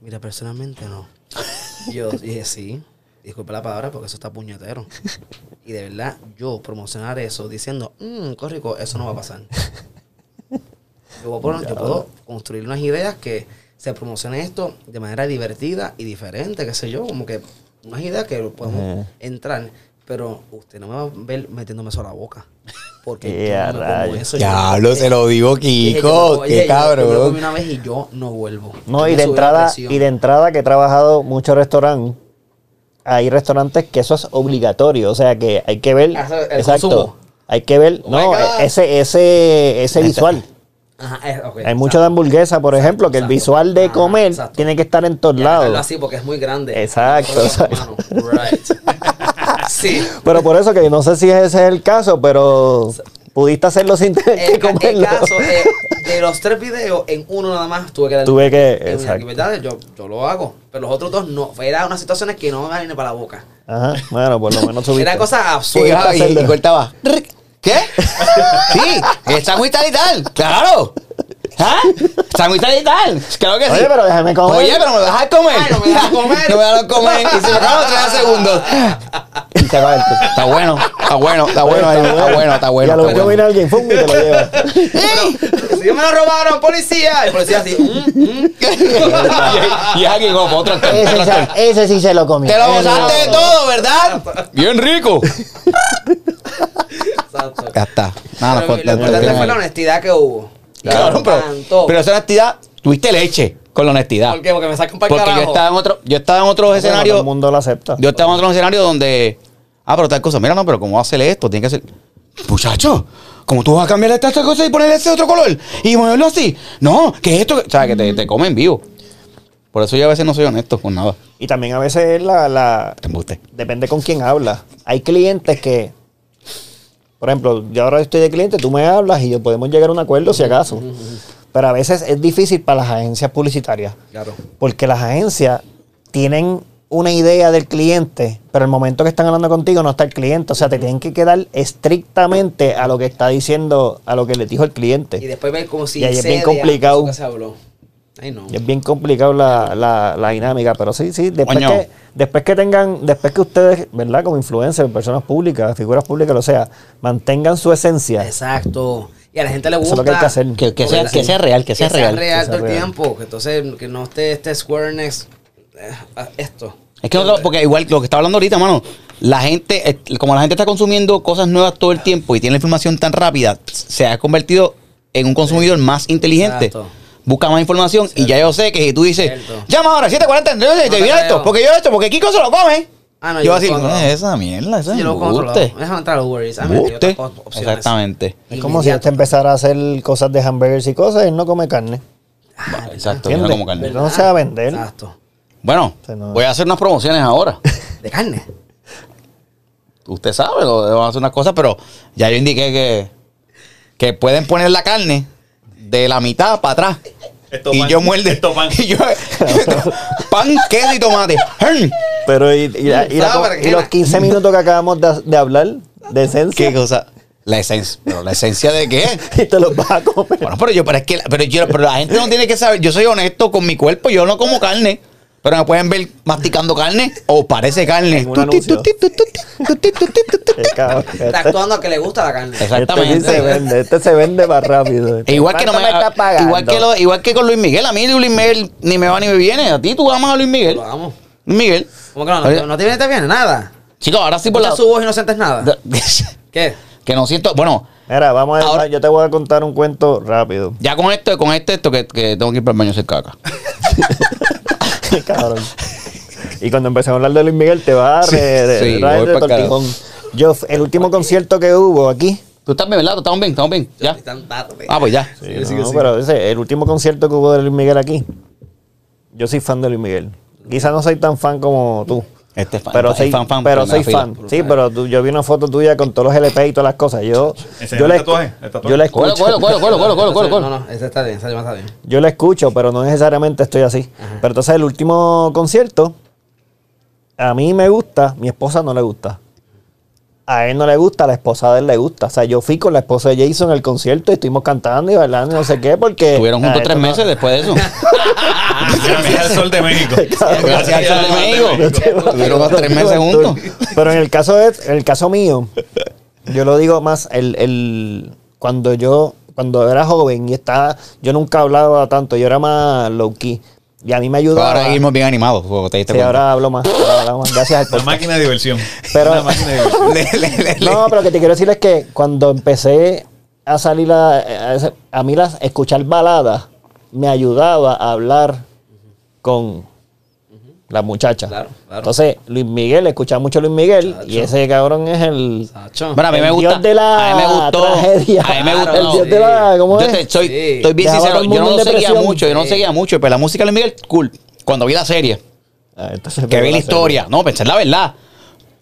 Mira, personalmente no. Yo dije, sí, disculpe la palabra porque eso está puñetero. Y de verdad, yo promocionar eso diciendo, mmm, qué rico, eso no va a pasar. Yo, voy a poner- yo puedo construir unas ideas que se promocione esto de manera divertida y diferente, qué sé yo, como que unas ideas que podemos entrar, pero usted no me va a ver metiéndome eso a la boca. Porque Ya, yo no me eso. Diablo, Yo- se lo digo, Dije, yo Kiko. Qué yo- Yo, lo cabrón. comí una vez y yo no vuelvo. No, y de entrada, y de entrada que he trabajado muchos restaurantes, hay restaurantes que eso es obligatorio, o sea que hay que ver, Ah, eso, exacto, consumo. hay que ver, Oh no, God. ese, ese, ese visual. Ajá, eh, ok, Hay mucho de hamburguesa, por ejemplo, que el visual de comer tiene que estar en todos lados. así porque es muy grande. Exacto, sí. Pero por eso que no sé si ese es el caso, pero pudiste hacerlo sin tener El, que el comerlo. caso eh, de los tres videos, en uno nada más tuve que dar. Tuve que- en exacto. actividades, yo, yo lo hago. Pero los otros dos no. Era unas situaciones que no me para la boca. Ajá, bueno, por lo menos subiste. Era cosa absurda. ah, y, y cortaba. ¿Qué? Sí, sándwich tal y tal. Claro. ¿Ah? Sándwich tal y tal. Claro que sí. Oye, pero déjame comer. Oye, pero me dejas comer. Ay, no me dejas comer. no me dejas comer. Y se me acaban los 30 segundos. Y se acaba el- Está bueno, está bueno, está bueno, ahí, está bueno, está bueno. Y a lo está mejor bueno. viene alguien, ¡fum! y te lo lleva. Si yo me lo robaron, policía. El policía así. mm, mm. y, y aquí como otro Ese, otro se- ese sí se lo comió. Te lo gozaste de todo, ¿verdad? Bien rico. Exacto. Ya está. Nada, Pero no, lo importante fue la honestidad que hubo. Claro, pero, pero esa honestidad, tuviste leche con la honestidad. ¿Por qué? Porque me sacan para el Porque yo carajo. estaba en otro, yo estaba en otros Bueno, todo escenarios. el mundo lo acepta. Yo estaba en otro escenario donde. Ah, pero tal cosa. Mira, no, pero ¿cómo va a hacer esto? Tiene que ser. Muchacho, ¿cómo tú vas a cambiar esta, esta cosa y ponerle ese otro color? Y ponerlo así. No, que es esto. O sea, que te, te comen vivo. Por eso yo a veces no soy honesto con nada. Y también a veces la, la, Te embuste. depende con quién hablas. Hay clientes que, por ejemplo, yo ahora estoy de cliente, tú me hablas y yo podemos llegar a un acuerdo si acaso. Pero a veces es difícil para las agencias publicitarias. Claro. Porque las agencias tienen una idea del cliente, pero el momento que están hablando contigo no está el cliente. O sea, te tienen que quedar estrictamente a lo que está diciendo, a lo que le dijo el cliente. Y después ver como si Y ahí es bien complicado. se habló. Ay, no. Y es bien complicado la, la, la dinámica, pero sí, sí, después que, después que tengan, después que ustedes, ¿verdad? Como influencers, personas públicas, figuras públicas, lo sea, mantengan su esencia. Exacto. Y a la gente le Eso gusta. es lo que hay que hacer. Que, que sea, Porque que sea real, que sea real. que sea todo el real. tiempo. Que entonces, que no esté este Squareness. eh, esto. Es que porque igual lo que está hablando ahorita, mano, la gente, eh, como la gente está consumiendo cosas nuevas todo el tiempo y tiene la información tan rápida, se ha convertido en un consumidor más inteligente. Exacto. Busca más información y ya yo sé que si tú dices, Cierto. llama ahora 740, entonces te te viene esto, porque yo esto, porque Kiko se lo come. Ah, no, yo yo voy a decir, lo controlo. "Eh, esa mierda, esa Yo lo embuste. Déjame entrar a los Worries. Ah. Exactamente. Es como si este empezara a hacer cosas de hamburgers y cosas, él no come carne. Ah, Exacto, yo no como carne. No se va a vender. Exacto. Bueno, voy a hacer unas promociones ahora. De carne. Usted sabe, lo- vamos a hacer unas cosas, pero ya yo indiqué que, que pueden poner la carne de la mitad para atrás. Esto y pan, yo muerde. esto pan. Y yo, pan, queso y tomate. Pero y, y la- y la- Sabe, y los 15 minutos que acabamos de, de hablar de esencia, ¿Qué cosa? La esencia. ¿Pero la esencia de qué? y te los vas a comer. Bueno, pero yo, pero es que, pero yo, pero la gente no tiene que saber. Yo soy honesto con mi cuerpo, yo no como carne. Pero me pueden ver masticando carne o parece carne. Está Este- actuando a que le gusta la carne. Exactamente. Este sí se vende, este se vende más rápido. E igual que no me, ¿Cuánto está pagando? igual que lo- igual que con Luis Miguel, a mí Luis Miguel ni me va ni me viene. A ti tú amas a Luis Miguel. Lo amo. Luis Miguel. ¿Cómo que no? No, no te viene, te viene nada. Chicos, ahora sí por la su voz y no sientes nada. ¿Qué? que no siento, bueno, Mira, vamos a Ahora- yo te voy a contar un cuento rápido. ya con esto, con este esto que, que tengo que ir para el baño a hacer caca. Cabrón. Y cuando empecé a hablar de Luis Miguel, te va a Sí, re- de, sí, de. Yo, el último concierto que hubo aquí. ¿Tú estás bien, verdad? ¿Tú ¿Estamos bien? ¿Estamos bien? ¿Ya? Ah, pues ya. no, pero ese, el último concierto que hubo de Luis Miguel aquí. Yo soy fan de Luis Miguel. Quizás no soy tan fan como tú. Este es fan, pero soy, fan, fan, pero soy fila. fan. Sí, pero tú- yo vi una foto tuya con todos los LP y todas las cosas. Yo, yo, el la, tatuaje, el tatuaje. yo la Cuelo, escucho. cuelo, cuelo, cuelo, cuelo. No, no, ese está bien, ese está bien. Yo la escucho, pero no necesariamente estoy así. Pero entonces el último concierto, a mí me gusta, mi esposa no le gusta. A él no le gusta, a la esposa de él le gusta. O sea, yo fui con la esposa de Jason al concierto y estuvimos cantando y bailando y no sé qué, porque... Estuvieron juntos tres no- meses después de eso. Gracias al sol de México. Gracias al sol de México. Estuvieron tres meses juntos. Pero en el caso de, en el caso mío, yo lo digo más, el, el cuando yo, cuando era joven y estaba, yo nunca hablaba tanto, yo era más low key. Y a mí me ayudaba. ahora seguimos bien animados. porque te diste Sí, cuenta. ahora hablo más. ahora hablo más. Gracias al Una máquina de diversión. Pero- Una máquina de diversión. Le- le- le- le- No, pero lo que te quiero decir es que cuando empecé a salir a, a, a mí las, escuchar baladas, me ayudaba a hablar con la muchacha. Claro, claro. Entonces, Luis Miguel, escuchaba mucho a Luis Miguel Chacho. y ese cabrón es el... Bueno, a mí El me gusta. dios de la a mí me gustó. tragedia. A mí me gustó. el dios de la... ¿Cómo Yo es? te- soy, Sí. estoy bien sincero. Yo no lo seguía mucho. Yo no lo seguía mucho. Pero la música de Luis Miguel, cool. Cuando vi la serie, Ah, que vi la historia. No, pensé en la verdad.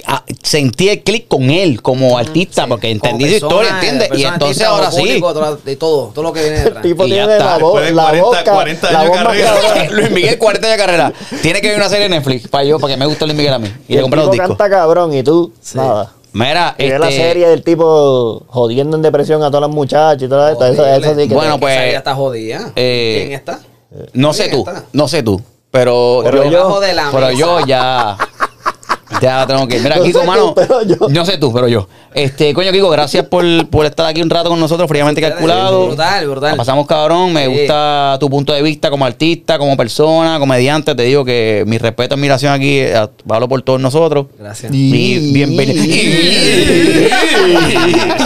Ah, sentí el click con él como artista porque entendí su historia, ¿entiendes? Y entonces ahora sí. De todo, todo lo que viene El detrás. tipo Y ya tiene está. la, voz, Después de la 40 boca, 40 la años voz de carrera. Luis Miguel, 40 años de carrera. Tiene que ver una serie de Netflix para yo, para que me guste Luis Miguel a mí. Y, Y le el compré los tipo discos. canta cabrón y tú, Sí. nada. Mira, Y ve la este, serie del tipo jodiendo en depresión a todas las muchachas y todo esto. Eso, eso sí que Bueno, pues, Esa está jodida. eh, ¿Quién está? No sé ¿Quién tú, no sé tú, pero, Pero yo, yo- la pero mesa. yo ya, ya tengo que ir. Mira, No Kiko, sé tú, mano, pero yo. no sé tú, pero yo. Este, coño, Kiko, gracias por, por estar aquí un rato con nosotros, fríamente calculado. Brutal, brutal. La pasamos cabrón, me Sí. gusta tu punto de vista como artista, como persona, comediante. Te digo que mi respeto, admiración aquí, eh, hablo por todos nosotros. Gracias. Y bienvenido.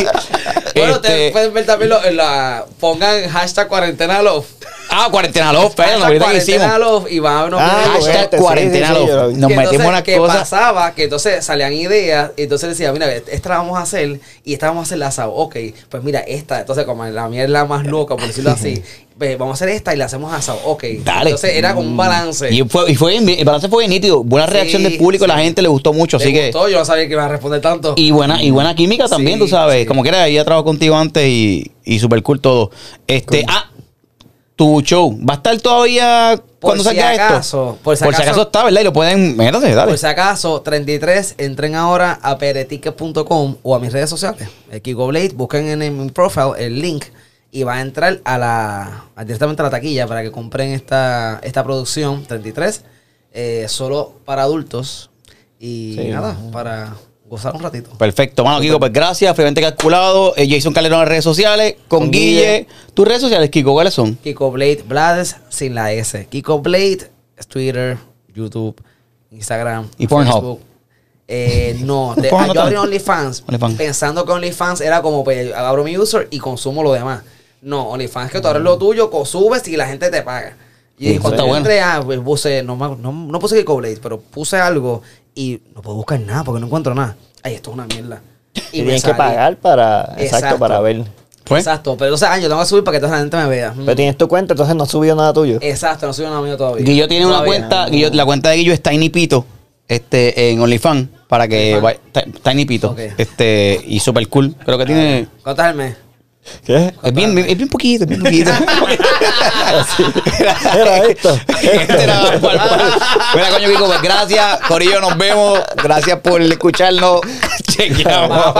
Bueno, Este, te pueden ver también lo- en la, pongan hashtag cuarentena love. Ah, cuarentena love, pero Hashtag ahorita que hicimos. cuarentena love y van a ver unos Ah, videos. Hashtag este, sí, cuarentena sí, love. Nos Que metimos entonces, unas ¿Qué cosas. pasaba? Que entonces salían ideas y entonces decía, mira, esta la vamos a hacer y esta vamos a hacer la asado. Ok, pues mira, esta, entonces como la mía es la más loca, por decirlo así, pues vamos a hacer esta y la hacemos asado. Ok. Dale. Entonces era como un balance. Y fue, y fue bien, el balance fue bien nítido. Buena Sí, reacción del público, sí. la gente le gustó mucho, así que. gustó, yo no sabía que iba a responder tanto. Y buena, y buena química también, Sí, tú sabes. sí. Como que era, ella trabajó contigo antes y, y super cool todo. Este, ah, tu show, ¿va a estar todavía Por cuando si salga acaso, esto? por si acaso- está, ¿verdad? Y lo pueden, métase, dale. Por si acaso, 33, entren ahora a pereticket.com o a mis redes sociales. El Kiko Blade, busquen en, mi profile el link y va a entrar a la a- directamente a la taquilla para que compren esta, esta producción 33, eh, solo para adultos y Sí. nada, para gozar un ratito. Perfecto, mano, Kiko, pues gracias, fríamente calculado. Eh, Jason Calderón en las redes sociales, con, Con Guille. Guille. ¿Tus redes sociales, Kiko, cuáles son? Kiko Blade Blades sin la S. Kiko Blade es Twitter, YouTube, Instagram, ¿Y Pornhub? Facebook. Eh, no, de- yo abrí. OnlyFans OnlyFans. pensando que OnlyFans era como pues, abro mi user y consumo lo demás. No, OnlyFans es que tú abres lo tuyo, co- subes y la gente te paga. Y cuando yo bueno. entré, ah, pues puse, no, no, no puse Kiko Blade, pero puse algo y no puedo buscar nada porque no encuentro nada. Ay, esto es una mierda. Y tienes que pagar para, exacto, Exacto. para ver. ¿Fue? Exacto, pero o sea, yo tengo que subir para que toda la gente me vea. Pero tienes tu cuenta, entonces no has subido nada tuyo. Exacto, no soy un amigo todavía. Guillo tiene una cuenta, Guillo- la cuenta de Guillo es Tiny Pito, este, en OnlyFans, para que vaya- Ti- Tiny Pito, este, y super cool. Creo que tiene, ¿Cuánto es el mes? ¿Qué? es bien, es bien poquito, es bien poquito. Era esto. Este era. Mira, coño, Kiko, pues gracias, Corillo, nos vemos. Gracias por escucharnos. Chequeamos.